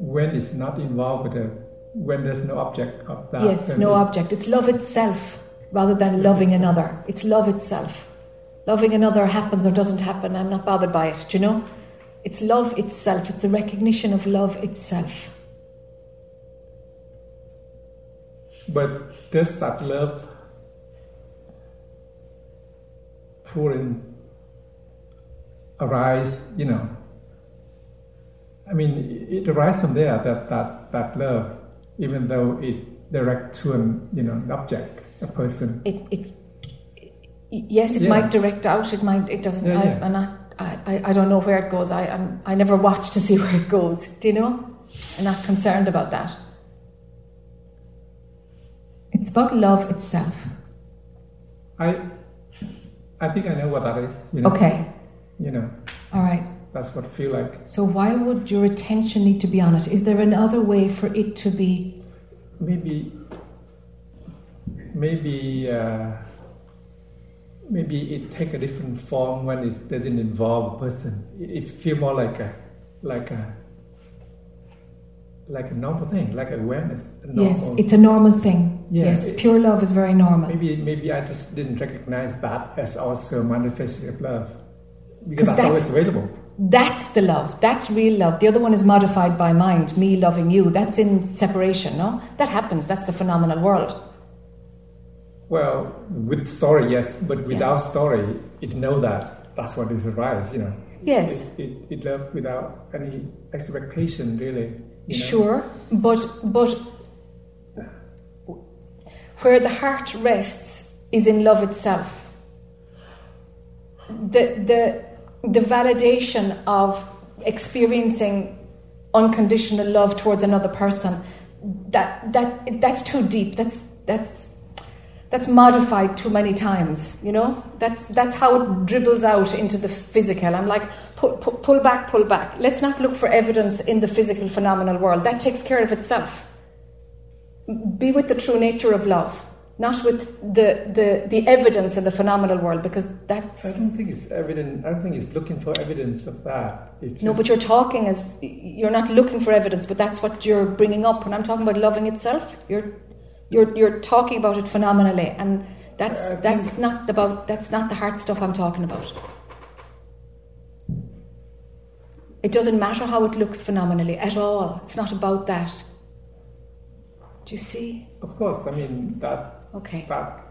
when it's not involved with a when there's no object of that. Yes, no it- object. It's love itself rather than loving another. It's love itself. Loving another happens or doesn't happen. I'm not bothered by it. Do you know? It's love itself. It's the recognition of love itself. But does that love pouring arise? You know, I mean, it arises from there that that that love, even though it direct to an you know an object, a person. It, it, yes, it Yeah. might direct out. It might. It doesn't. Yeah, yeah. I, I, I don't know where it goes. I, I'm, I never watch to see where it goes. Do you know? I'm not concerned about that. It's about love itself. I I think I know what that is. You know, Okay. You know, All right. that's what I feel like. So why would your attention need to be on it? Is there another way for it to be? maybe maybe uh, maybe it take a different form when it doesn't involve a person. It, it feel more like a like a like a normal thing, like awareness. Yes, it's a normal thing. Yeah, yes, it- pure love is very normal. maybe maybe I just didn't recognize that as also manifestation of love because that's, that's- always available. That's the love. That's real love. The other one is modified by mind, me loving you. That's in separation, no? That happens. That's the phenomenal world. Well, with story, yes, but without story, it know that that's what it survives, you know. Yes. It, it, it love without any expectation, really. You know? Sure, but but where the heart rests is in love itself. The the the validation of experiencing unconditional love towards another person that that that's too deep. That's that's that's modified too many times. You know that's that's how it dribbles out into the physical. I'm like pull, pull, pull back, pull back. Let's not look for evidence in the physical phenomenal world. That takes care of itself. Be with the true nature of love, not with the the, the evidence in the phenomenal world, because that's I don't think it's evident. I don't think it's looking for evidence of that. It's no. just- But you're talking as you're not looking for evidence, but that's what you're bringing up. When I'm talking about loving itself, you're you're you're talking about it phenomenally, and that's think- that's not about that's not the hard stuff I'm talking about. It doesn't matter how it looks phenomenally at all. It's not about that. Do you see? Of course, I mean that Okay. that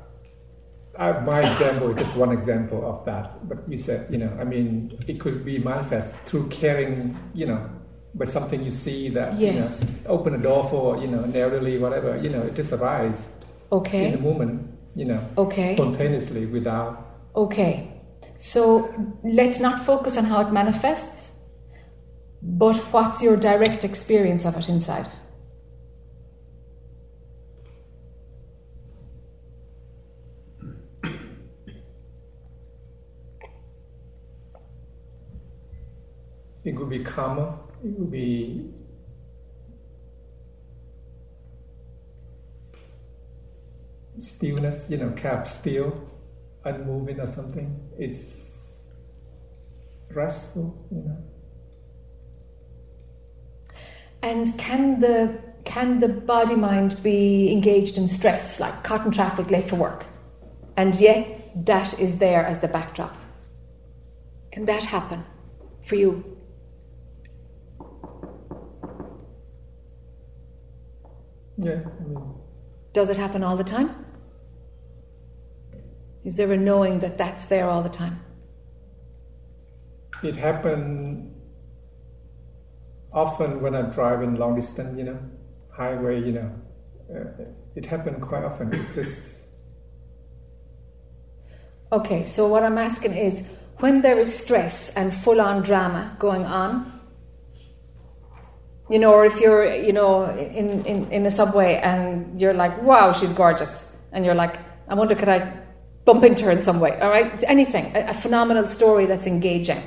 uh, my example is just one example of that. But you said, you know, I mean, it could be manifest through caring, you know, by something you see that Yes. you know, open a door for, you know, an elderly, whatever, you know, it just arises in Okay. the moment, you know, Okay. spontaneously without. Okay. So let's not focus on how it manifests, but what's your direct experience of it inside? It could be calmer. It could be stillness. You know, kept still, unmoving or something. It's restful. You know. And can the can the body mind be engaged in stress, like caught in traffic, late for work, and yet that is there as the backdrop? Can that happen for you? Yeah. I mean, Does it happen all the time? Is there a knowing that that's there all the time? it happened often when I'm driving long distance. You know, highway. You know, uh, it happened quite often. It's just Okay, so what I'm asking is when there is stress and full on drama going on, you know, or if you're, you know, in, in, in a subway and you're like, wow, she's gorgeous, and you're like, I wonder, could I bump into her in some way? All right, anything, a, a phenomenal story that's engaging.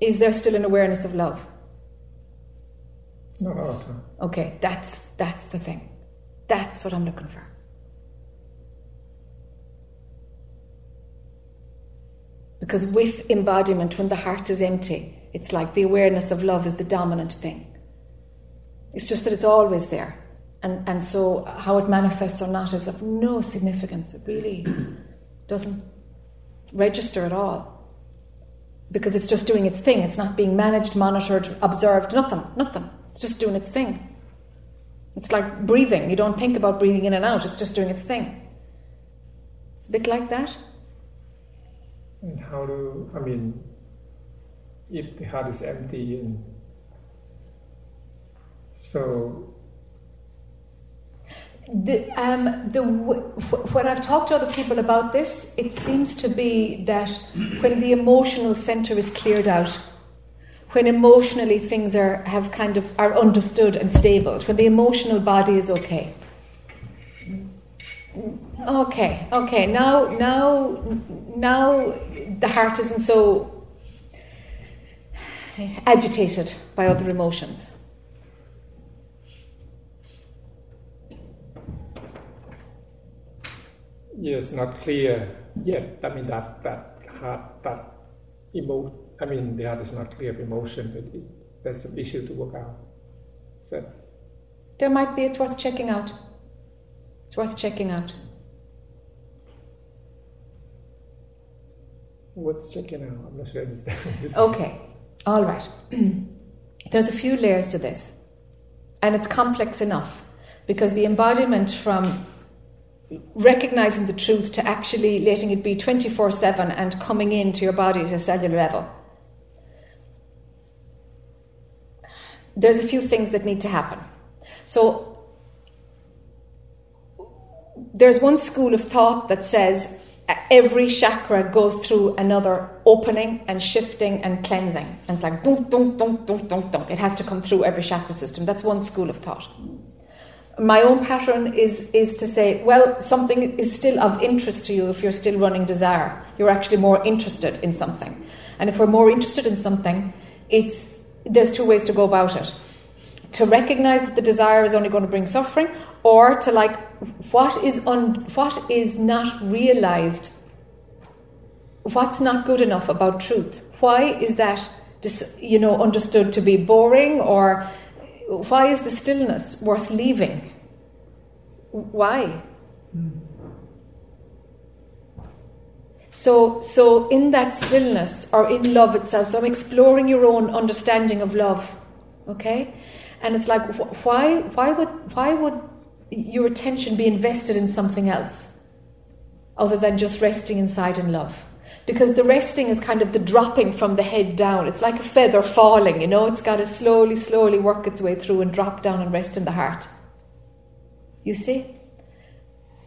Is there still an awareness of love? not all the time. Okay, that's that's the thing. That's what I'm looking for. Because with embodiment, when the heart is empty, it's like the awareness of love is the dominant thing. It's just that it's always there. And, and so how it manifests or not is of no significance. It really doesn't register at all. Because it's just doing its thing. It's not being managed, monitored, observed, nothing, nothing. It's just doing its thing. It's like breathing. You don't think about breathing in and out, it's just doing its thing. It's a bit like that. And how do I mean, if the heart is empty and so The, um, the, wh- when I've talked to other people about this, it seems to be that when the emotional center is cleared out, when emotionally things are have kind of are understood and stabled, when the emotional body is okay. Okay, okay. Now, now, now, the heart isn't so agitated by other emotions. yes, not clear yet. I mean that that heart that emo. I mean the heart is not clear of emotion. But it, there's some issue to work out. So There might be. It's worth checking out. It's worth checking out. What's checking out? I'm not sure I understand. what you're saying. Okay, all right. There's a few layers to this, and it's complex enough because the embodiment from recognizing the truth to actually letting it be 24 7 and coming into your body at a cellular level. There's a few things that need to happen. So, there's one school of thought that says every chakra goes through another opening and shifting and cleansing. And it's like dunk, dunk, dunk, dunk, dunk, dunk. It has to come through every chakra system. That's one school of thought. My own pattern is, is to say, well, something is still of interest to you if you're still running desire. You're actually more interested in something. And if we're more interested in something, it's, there's two ways to go about it to recognize that the desire is only going to bring suffering or to like what is un, what is not realized? What's not good enough about truth? Why is that you know understood to be boring or why is the stillness worth leaving? Why? So so in that stillness or in love itself so i'm exploring your own understanding of love okay and it's like, wh- why, why, would, why would your attention be invested in something else other than just resting inside in love? Because the resting is kind of the dropping from the head down. It's like a feather falling, you know, it's got to slowly, slowly work its way through and drop down and rest in the heart. You see?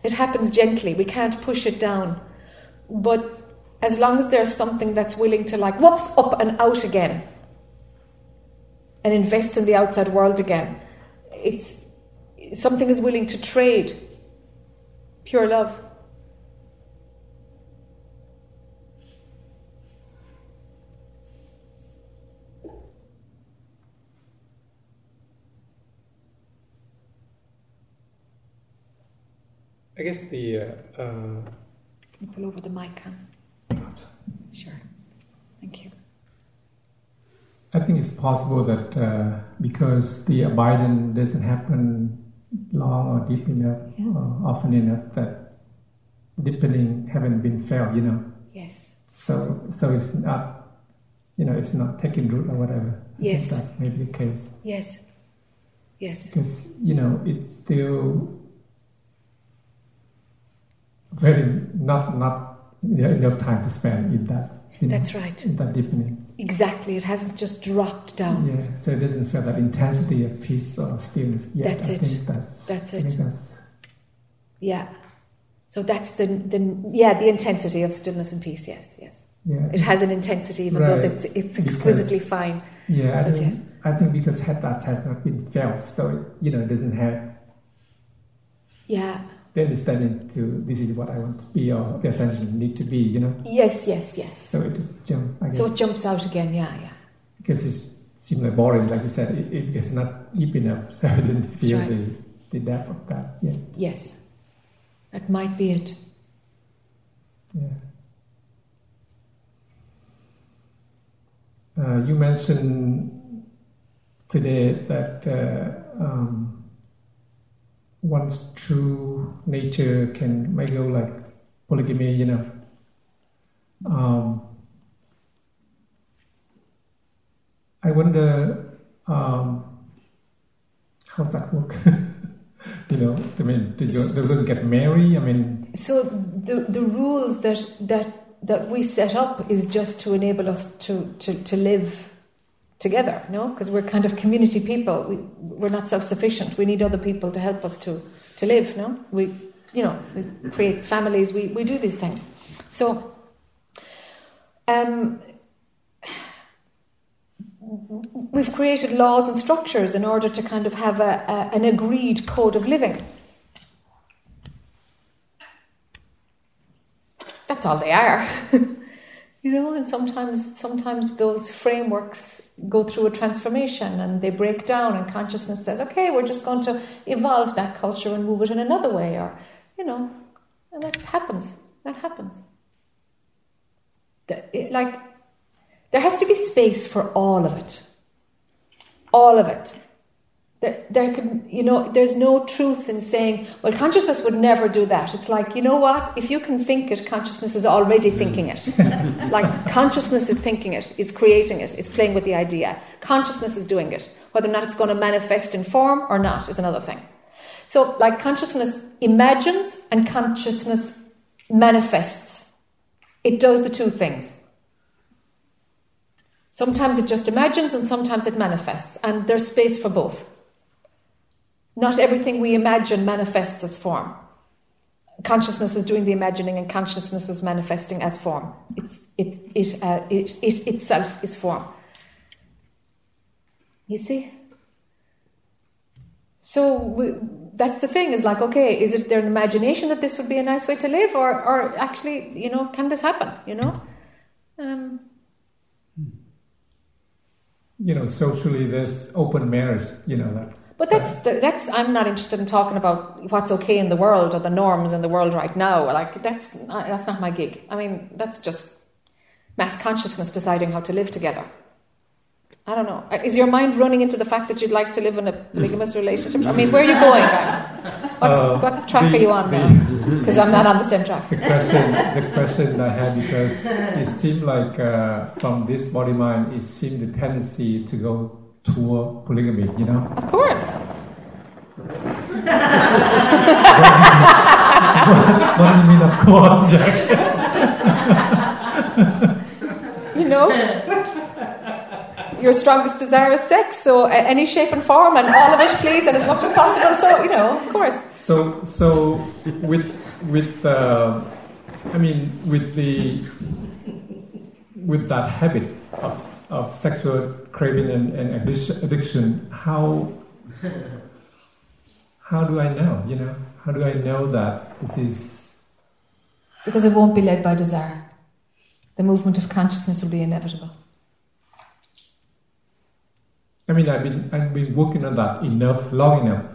It happens gently, we can't push it down. But as long as there's something that's willing to, like, whoops, up and out again, and invest in the outside world again. It's something is willing to trade pure love. I guess the uh, uh, pull over the mic, Cam? Sure. Thank you. I think it's possible that uh, because the abiding doesn't happen long or deep enough, Yeah. or often enough, that deepening haven't been felt, you know. Yes. So, so it's not, you know, it's not taking root or whatever. Yes. that's maybe the case Yes. Yes. because you know it's still very not not you know, enough time to spend in that. You know, That's right. In that deepening. Exactly. It hasn't just dropped down. Yeah, so it doesn't feel that intensity of peace or stillness yet. That's I it. That's, That's it. that's, Yeah. So that's the, the yeah the intensity of stillness and peace. Yes. Yes. yeah. It has an intensity, even though Right. it's it's Because- exquisitely fine. yeah, I think, I think because that has not been felt, so it, you know, it doesn't have Yeah. The understanding to this is what I want to be or the attention need to be, you know. Yes. Yes. Yes. So it just jump, I guess, So it jumps out again. Yeah. Yeah. because it seems like boring, like you said, it, it, not deep enough, so I didn't feel right. the, the depth of that. Yeah, Yes. That might be it. yeah. Uh, you mentioned today that uh, um, one's true nature can may go like polygamy, you know. Um, I wonder um, how's that work? you know, I mean, did you, does it get married? I mean, So the the rules that that that we set up is just to enable us to to, to live together, no? Because we're kind of community people. We we're not self sufficient. We need other people to help us to to live, no? We you know we create families. We we do these things. So. Um, we've created laws and structures in order to kind of have a, a, an agreed code of living. That's all they are. you know, and sometimes sometimes those frameworks go through a transformation and they break down and consciousness says, okay, we're just going to evolve that culture and move it in another way or you know, and that happens. That happens. It- like there has to be space for all of it. All of it. There, there can, you know, there's no truth in saying, well, consciousness would never do that. It's like, you know what? If you can think it, consciousness is already thinking it. like, consciousness is thinking it, is creating it, is playing with the idea. Consciousness is doing it. Whether or not it's going to manifest in form or not is another thing. So, like, consciousness imagines and consciousness manifests. It does the two things. Sometimes it just imagines and sometimes it manifests, and there's space for both. Not everything we imagine manifests as form. Consciousness is doing the imagining, and consciousness is manifesting as form. It's, it, it, uh, it, it itself is form. You see? So we, that's the thing is like, okay, is it their imagination that this would be a nice way to live, or, or actually, you know, can this happen? You know? Um, you know, socially, there's open marriage, you know, that but that's the, that's I'm not interested in talking about what's okay in the world or the norms in the world right now. Like that's that's not my gig. I mean, that's just mass consciousness deciding how to live together. I don't know. Is your mind running into the fact that you'd like to live in a polygamous relationship? I mean, where are you going? What's, uh, what track the, are you on now? Because I'm not on the same track. The question, the question I had because it seemed like uh, from this body mind, it seemed the tendency to go toward polygamy, you know? Of course. what, what, do you mean, of course, Jack? you know? Your strongest desire is sex, so any shape and form, and all of it, please, and as much as possible. So, you know, of course. So, so with with uh, I mean, with the with that habit of, of sexual craving and, and addiction, how how do I know? You know, how do I know that this is? Because it won't be led by desire. The movement of consciousness will be inevitable. I mean, I've been I've been working on that enough, long enough,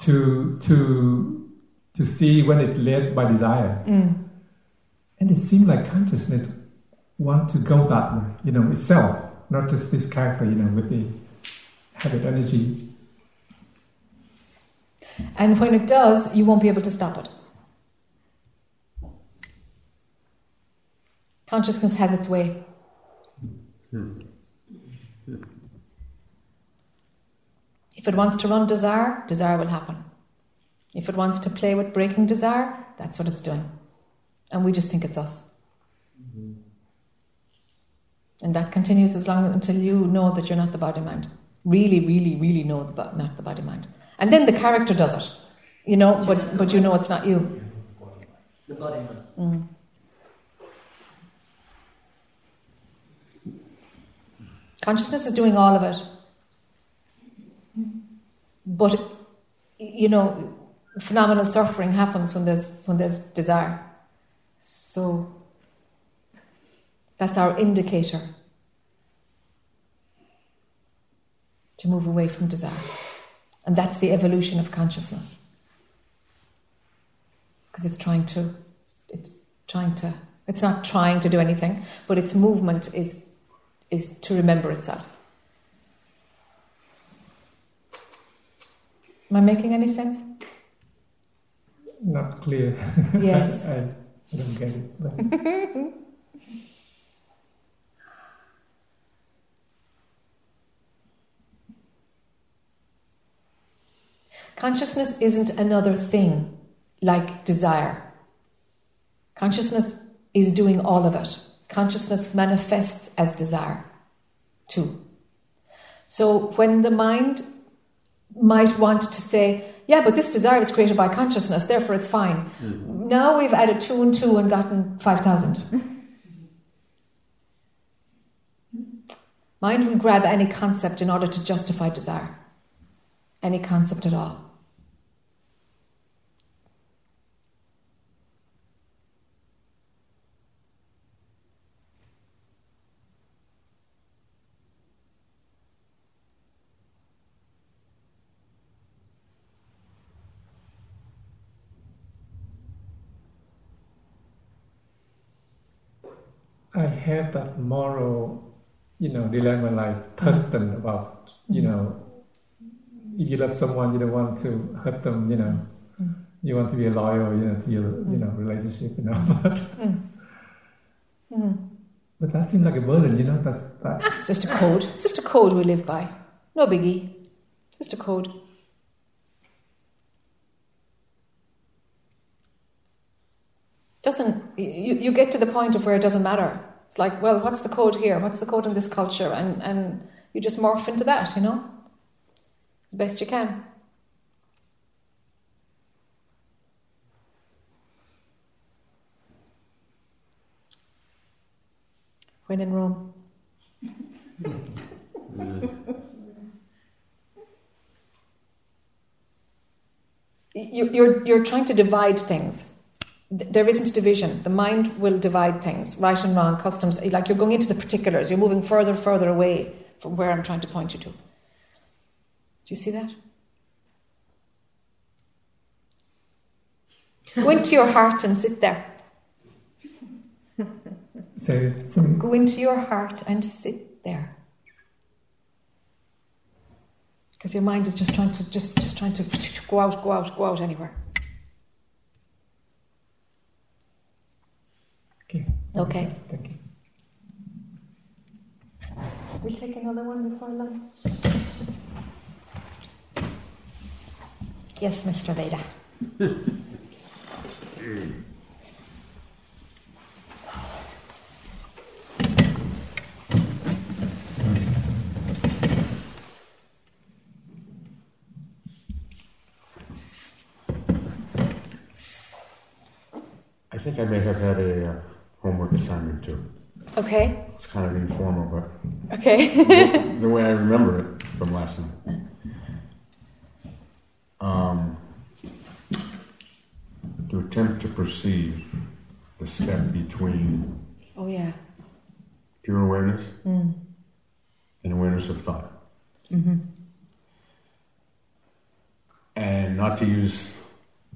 to to to see when it led by desire, mm. and it seemed like consciousness want to go that way, you know, itself, not just this character, you know, with the habit energy. And when it does, you won't be able to stop it. Consciousness has its way. If it wants to run desire, desire will happen. If it wants to play with breaking desire, that's what it's doing. And we just think it's us. And that continues as long until you know that you're not the body mind. Really, really, really know the, not the body mind. And then the character does it, you know, but, but you know it's not you. The body. Mm. Consciousness is doing all of it. But, you know, phenomenal suffering happens when there's, when there's desire. So, that's our indicator to move away from desire. And that's the evolution of consciousness. Because it's trying to, it's trying to, it's not trying to do anything, but its movement is, is to remember itself. Am I making any sense? Not clear. Yes. I, I don't get it. Consciousness isn't another thing like desire. Consciousness is doing all of it. Consciousness manifests as desire too. So when the mind might want to say, yeah, but this desire was created by consciousness, therefore it's fine. Mm-hmm. Now we've added two and two and gotten 5,000. Mind will grab any concept in order to justify desire, any concept at all. I have that moral, you know, dilemma like Thurston about, you know, if you love someone, you don't want to hurt them. You know, Mm. you want to be a loyal. You know, to your you know relationship. You know, but Mm. Mm. but that seems like a burden. You know, that's that. Ah, it's just a code. It's just a code we live by. No biggie. It's just a code. Doesn't you, you get to the point of where it doesn't matter. It's like, well, what's the code here? What's the code in this culture? And and you just morph into that, you know? As best you can. When in Rome. You- You're, you're trying to divide things. Th- There isn't a division. The mind will divide things, right and wrong, customs. Like you're going into the particulars. You're moving further, further away from where I'm trying to point you to. Do you see that? Go into your heart and sit there. Say, say Go into your heart and sit there. Because your mind is just trying to just, just trying to go out, go out, go out anywhere. Okay. Okay. Thank you. We take another one before lunch. Yes, Mr. Veda. I think I may have had a uh, homework assignment too. Okay. It's kind of informal, but Okay. the, way I remember it from last night. Um, to attempt to perceive the step between oh yeah. pure awareness Mm. and awareness of thought. Mm-hmm. And not to use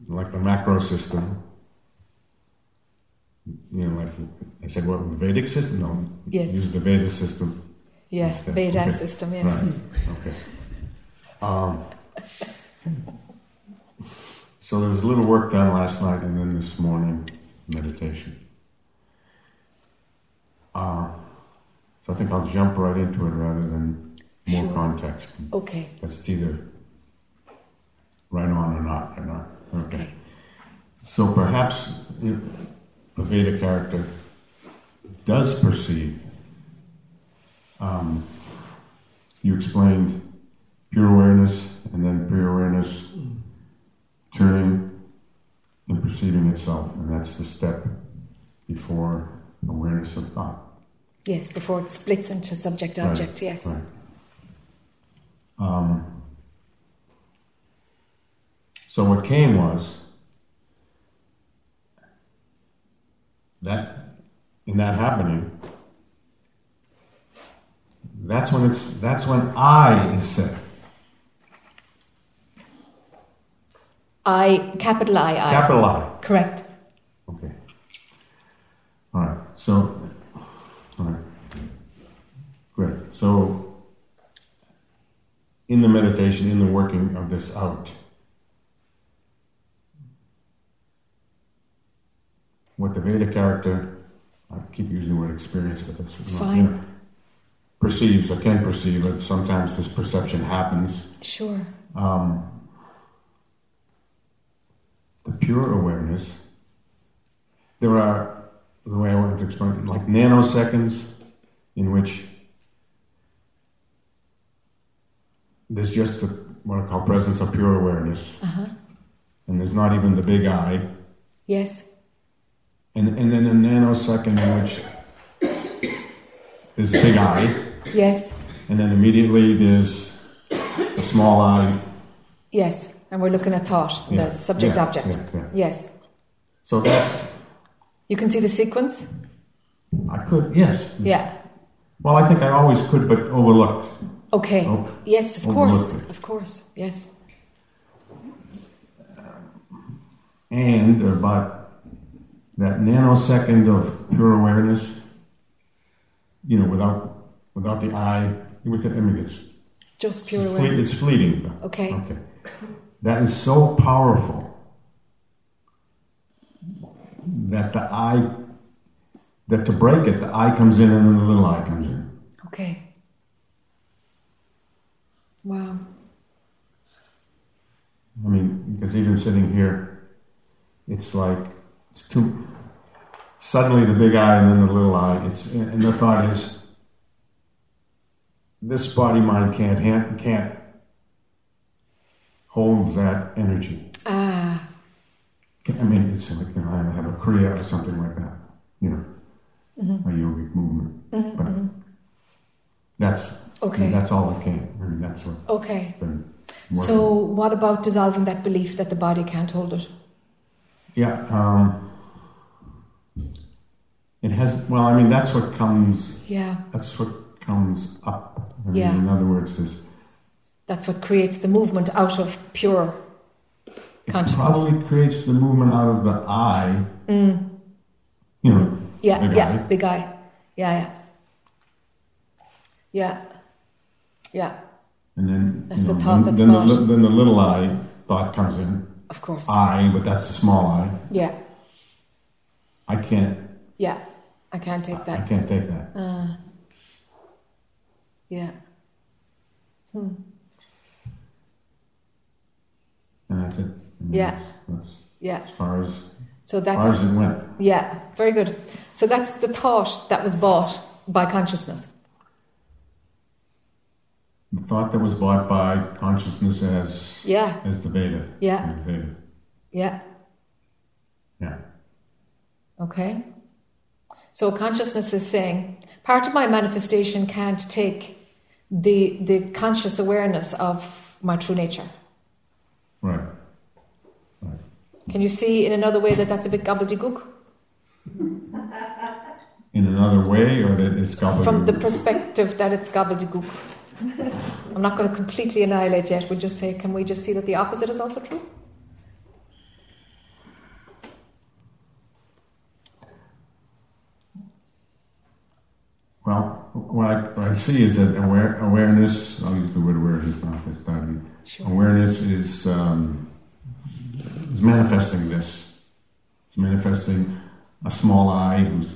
like the macro system. You know, like I said, what the Vedic system? No, Yes. use the Veda system. Yes, Instead. Veda Okay. system. Yes. Right. Okay. Um, so there was a little work done last night, and then this morning meditation. Uh, so I think I'll jump right into it rather than more Sure. context. Okay. Because it's either right on or not or not. Okay. Okay. So perhaps a Veda character does perceive. Um, you explained pure awareness and then pure awareness turning and perceiving itself, and that's the step before awareness of thought. Yes. Before it splits into subject Right, object. Yes. Right. Um, so what came was that in that happening, that's when it's that's when I is said. I capital I I. Capital I. Correct. Okay. All right. So, all right. Great. So, in the meditation, in the working of this out, what the Veda character, I keep using the word experience, but that's It's fine. yeah, perceives or can perceive it. Sometimes this perception happens. Sure. Um, the pure awareness, there are, the way I wanted to explain it, like nanoseconds in which there's just a, what I call presence of pure awareness, Uh huh. and there's not even the big I, Yes. And, and then a nanosecond in which there's big I. Yes. and then immediately there's a small I. Yes. And we're looking at thought. Yeah, There's subject yeah, object. yeah, yeah. Yes. So that, You can see the sequence. I could, yes. Yeah. Well, I think I always could, but overlooked. Okay. Oh, Yes. Of course. it. Of course. Yes. And uh, about that nanosecond of pure awareness, you know, without without the I, we could, I mean, it's Just pure Fleet, awareness. it's fleeting. Okay. Okay. That is so powerful that the I, that to break it, the I comes in and then the little I comes in. Okay. Wow. I mean, because even sitting here, it's like it's too. Suddenly, the big I and then the little I. It's and the thought is, this body mind can't hand, can't hold that energy. Ah. I mean, it's like you know, I have a kriya or something like that. You know, Mhm. a yogic movement. Mhm, But mhm. that's Okay. that's all it can. I mean, that's what Okay. So, what about dissolving that belief that the body can't hold it? Yeah, um, it has. Well, I mean, that's what comes. Yeah. That's what comes up. I mean, Yeah. In other words, is That's what creates the movement out of pure consciousness. it probably creates the movement out of the I. Mm. You know. Yeah, big yeah, I. big I. Yeah, yeah. Yeah. Yeah, And then That's you the thought then, that's then the, then the little I thought comes in. Of course. I, but that's a small I. Yeah, I can't. yeah. I can't take that. I can't take that. Uh, yeah. Hmm. And that's it. Mean, Yeah. That's, that's Yeah. as far as So that's. as far as it went. yeah, very good. So that's the thought that was bought by consciousness. The thought that was bought by consciousness as Yeah, as the Veda Yeah. As Veda. yeah. Yeah. Okay. So consciousness is saying part of my manifestation can't take the the conscious awareness of my true nature. Right. Can you see in another way that that's a bit gobbledygook? In another way, or that it's gobbledygook. From the perspective that it's gobbledygook. I'm not going to completely annihilate yet. We'll just say, can we just see that the opposite is also true? Well, what I, what I see is that aware, awareness, I'll use the word awareness now, it's not, Sure. awareness is, um, is manifesting this. It's manifesting a small I who's,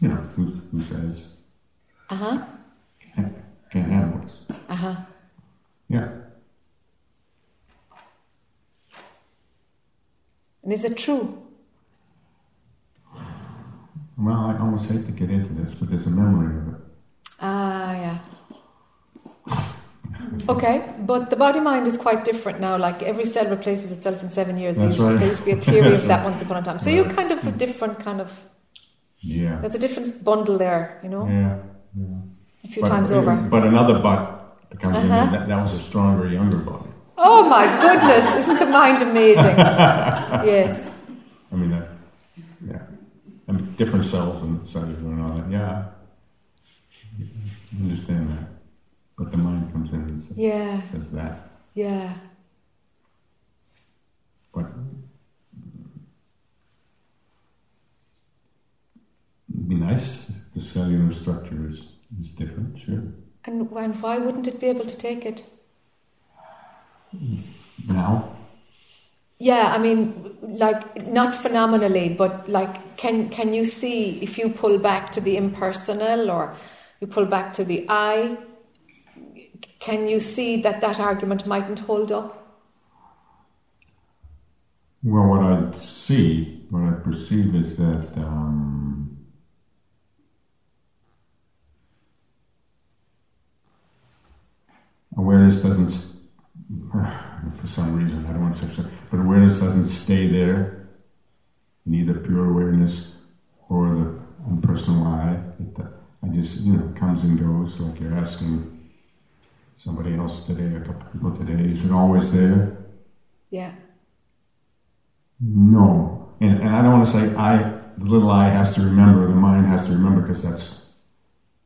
you know, who, who says, Uh huh. Handle this. Uh huh. Yeah. And is it true? Well, I almost hate to get into this, but there's a memory of it. Ah, yeah. Okay, but the body mind is quite different now. Like every cell replaces itself in seven years. There used, to, there used to be a theory of that once upon a time. So you're kind of a different kind of. Yeah. There's a different bundle there, you know, Yeah. yeah. A few But- times over. But another butt that comes in, Uh-huh. that, that was a stronger, younger body. Oh my goodness! Isn't the mind amazing? yes. I mean, that, yeah. I mean, different cells and cellular and all that. Yeah. I understand that. But the mind comes in and says, Yeah. says that. Yeah. But it'd be nice if the cellular structure is, is different, sure. And, and why wouldn't it be able to take it? Now, Yeah, I mean, like not phenomenally, but like, can can you see if you pull back to the impersonal or you pull back to the I? Can you see that that argument mightn't hold up? well, what I see, what I perceive is that um, awareness doesn't, for some reason, I don't want to say but awareness doesn't stay there, neither pure awareness or the impersonal I. It, uh, I just, you know, comes and goes, like you're asking somebody else today, a couple people today, is it always there? Yeah. No. And, and I don't want to say I, the little I has to remember, the mind has to remember, because that's,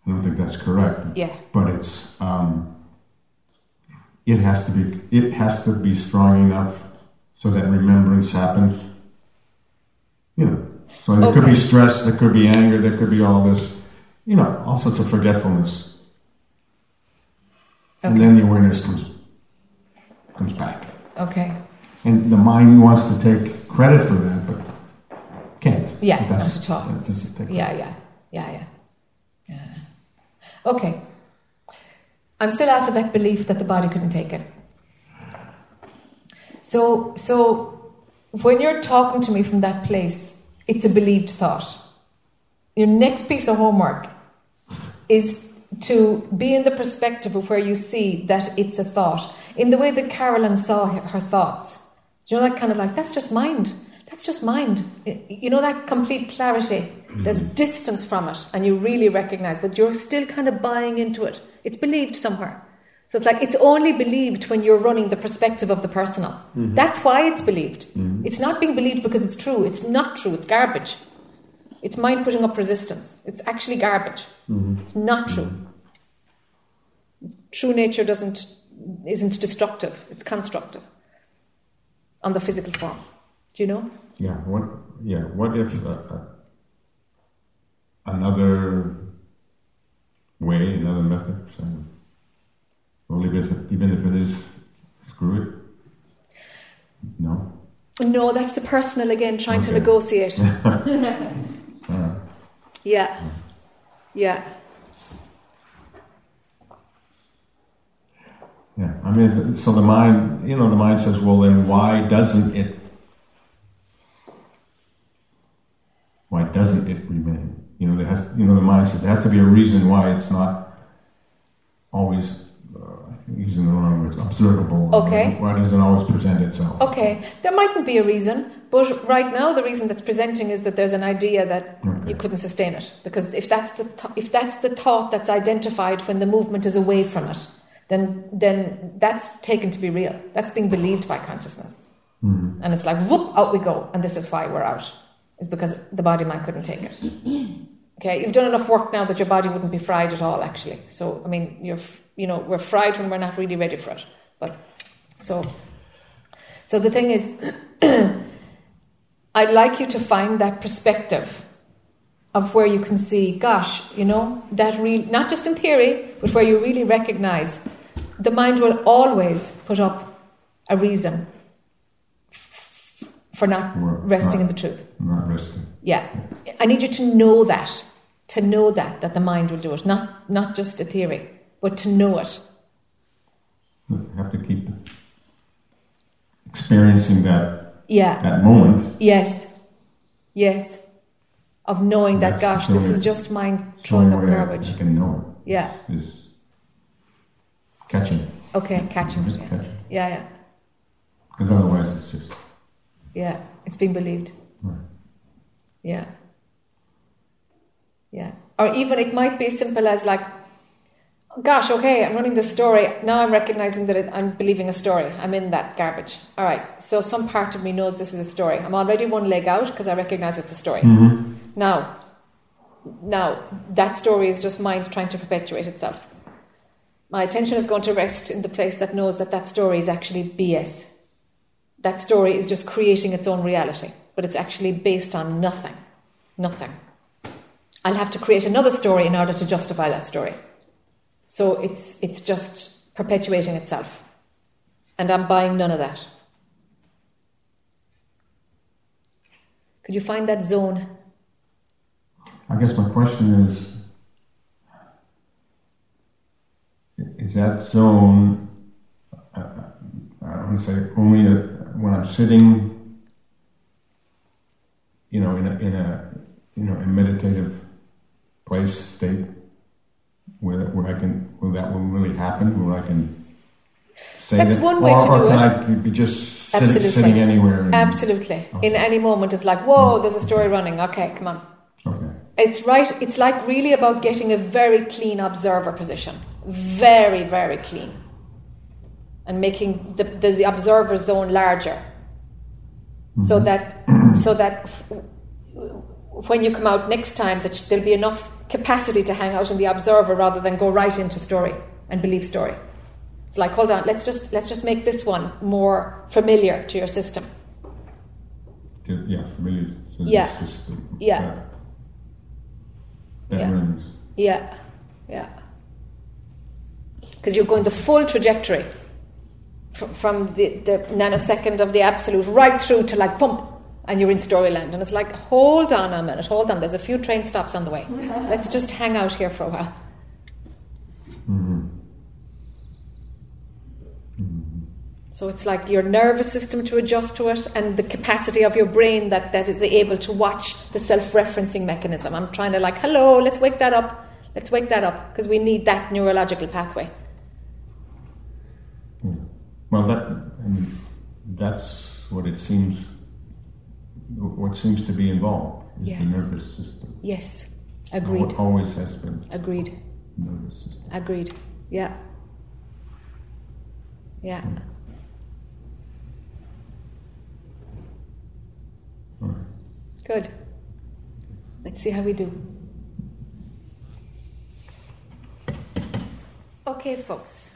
I don't think that's correct. Yeah. But it's, um, it has to be, it has to be strong enough so that remembrance happens. You know, so there could be stress, there could be anger, there could be all this, you know, all sorts of forgetfulness. and then the awareness comes comes back. Okay. And the mind wants to take credit for that, but can't. Yeah, It not at all. It doesn't take Yeah, yeah, yeah, yeah, yeah. Okay. I'm still after that belief that the body couldn't take it. So, so when you're talking to me from that place, it's a believed thought. Your next piece of homework is to be in the perspective of where you see that it's a thought. In the way that Carolyn saw her, her thoughts. Do you know that kind of like, that's just mind. That's just mind. You know that complete clarity. There's mm-hmm. distance from it, and you really recognize, but you're still kind of buying into it. It's believed somewhere. So it's like it's only believed when you're running the perspective of the personal. Mm-hmm. That's why it's believed. Mm-hmm. It's not being believed because it's true. It's not true. It's garbage. It's mind putting up resistance. It's actually garbage. Mm-hmm. It's not true. True nature doesn't isn't destructive. It's constructive on the physical form. Do you know? Yeah. What? Yeah. What if uh, another way, another method? So we'll leave it, even if it is screw it. No. No, that's the personal again trying to negotiate. Right. Yeah. Yeah. Yeah. I mean, so the mind, you know, the mind says, well, then why doesn't it? Why doesn't it remain? You know, there has, you know, the mind says there has to be a reason why it's not always, uh, using the wrong words, observable. Okay. Why doesn't it always present itself? Okay. There mightn't be a reason, but right now the reason that's presenting is that there's an idea that Okay. you couldn't sustain it because if that's the th- if that's the thought that's identified when the movement is away from it, then then that's taken to be real. That's being believed by consciousness, Mhm. and it's like whoop out we go, and this is why we're out. Is because the body mind couldn't take it. Okay, you've done enough work now that your body wouldn't be fried at all. Actually, so I mean, you're you know we're fried when we're not really ready for it. But so so the thing is, I'd like you to find that perspective of where you can see, gosh, you know, that real, not just in theory, but where you really recognize the mind will always put up a reason for not resting in the truth. Not resting. Yeah. I need you to know that. To know that, that the mind will do it. Not not just a theory, but to know it. You have to keep experiencing that Yeah. that moment. Yes. Yes. Of knowing that, gosh, this is just mind throwing up way I- garbage. I can know Yeah. it is catching. Okay, catching Yeah. catching. Yeah, yeah. Because otherwise it's just Yeah. It's being believed. Right. Yeah. Yeah. Or even it might be as simple as like, gosh, okay, I'm running this story. Now I'm recognizing that it, I'm believing a story. I'm in that garbage. All right. So some part of me knows this is a story. I'm already one leg out because I recognize it's a story. Mm-hmm. Now, now that story is just mind trying to perpetuate itself. My attention is going to rest in the place that knows that that story is actually BS. That story is just creating its own reality, but it's actually based on nothing. Nothing. I'll have to create another story in order to justify that story. So it's it's just perpetuating itself. And I'm buying none of that. Could you find that zone? I guess my question is is that zone uh, I don't want to say only a, when I'm sitting you know in a, in a you know a meditative place state where where I can where that will really happen where I can say That's that one way or, to or do can it. I be just sitting, Absolutely. sitting anywhere and, Absolutely. Oh. In any moment, it's like, whoa, mm. there's a story running. Okay, come on. okay It's right. It's like really about getting a very clean observer position, very, very clean, and making the, the, the observer zone larger, so mm-hmm. that so that when you come out next time, that there'll be enough capacity to hang out in the observer rather than go right into story and believe story. It's like, hold on, let's just let's just make this one more familiar to your system. Yeah familiar to Yeah. the system Yeah. that Yeah. Yeah, yeah. because you're going the full trajectory fr- from the, the nanosecond of the absolute right through to like thump, and you're in Storyland. And it's like, hold on a minute, hold on. There's a few train stops on the way. Let's just hang out here for a while. Mhm. So it's like your nervous system to adjust to it and the capacity of your brain that, that is able to watch the self referencing mechanism. I'm trying to, like, hello, let's wake that up. Let's wake that up because we need that neurological pathway. Yeah. Well, that I mean, that's what it seems. What seems to be involved is the nervous system. Yes, agreed. Al- Always has been Agreed. nervous system. Agreed. Yeah. Yeah. Hmm. All right. Good. Let's see how we do. Okay, folks.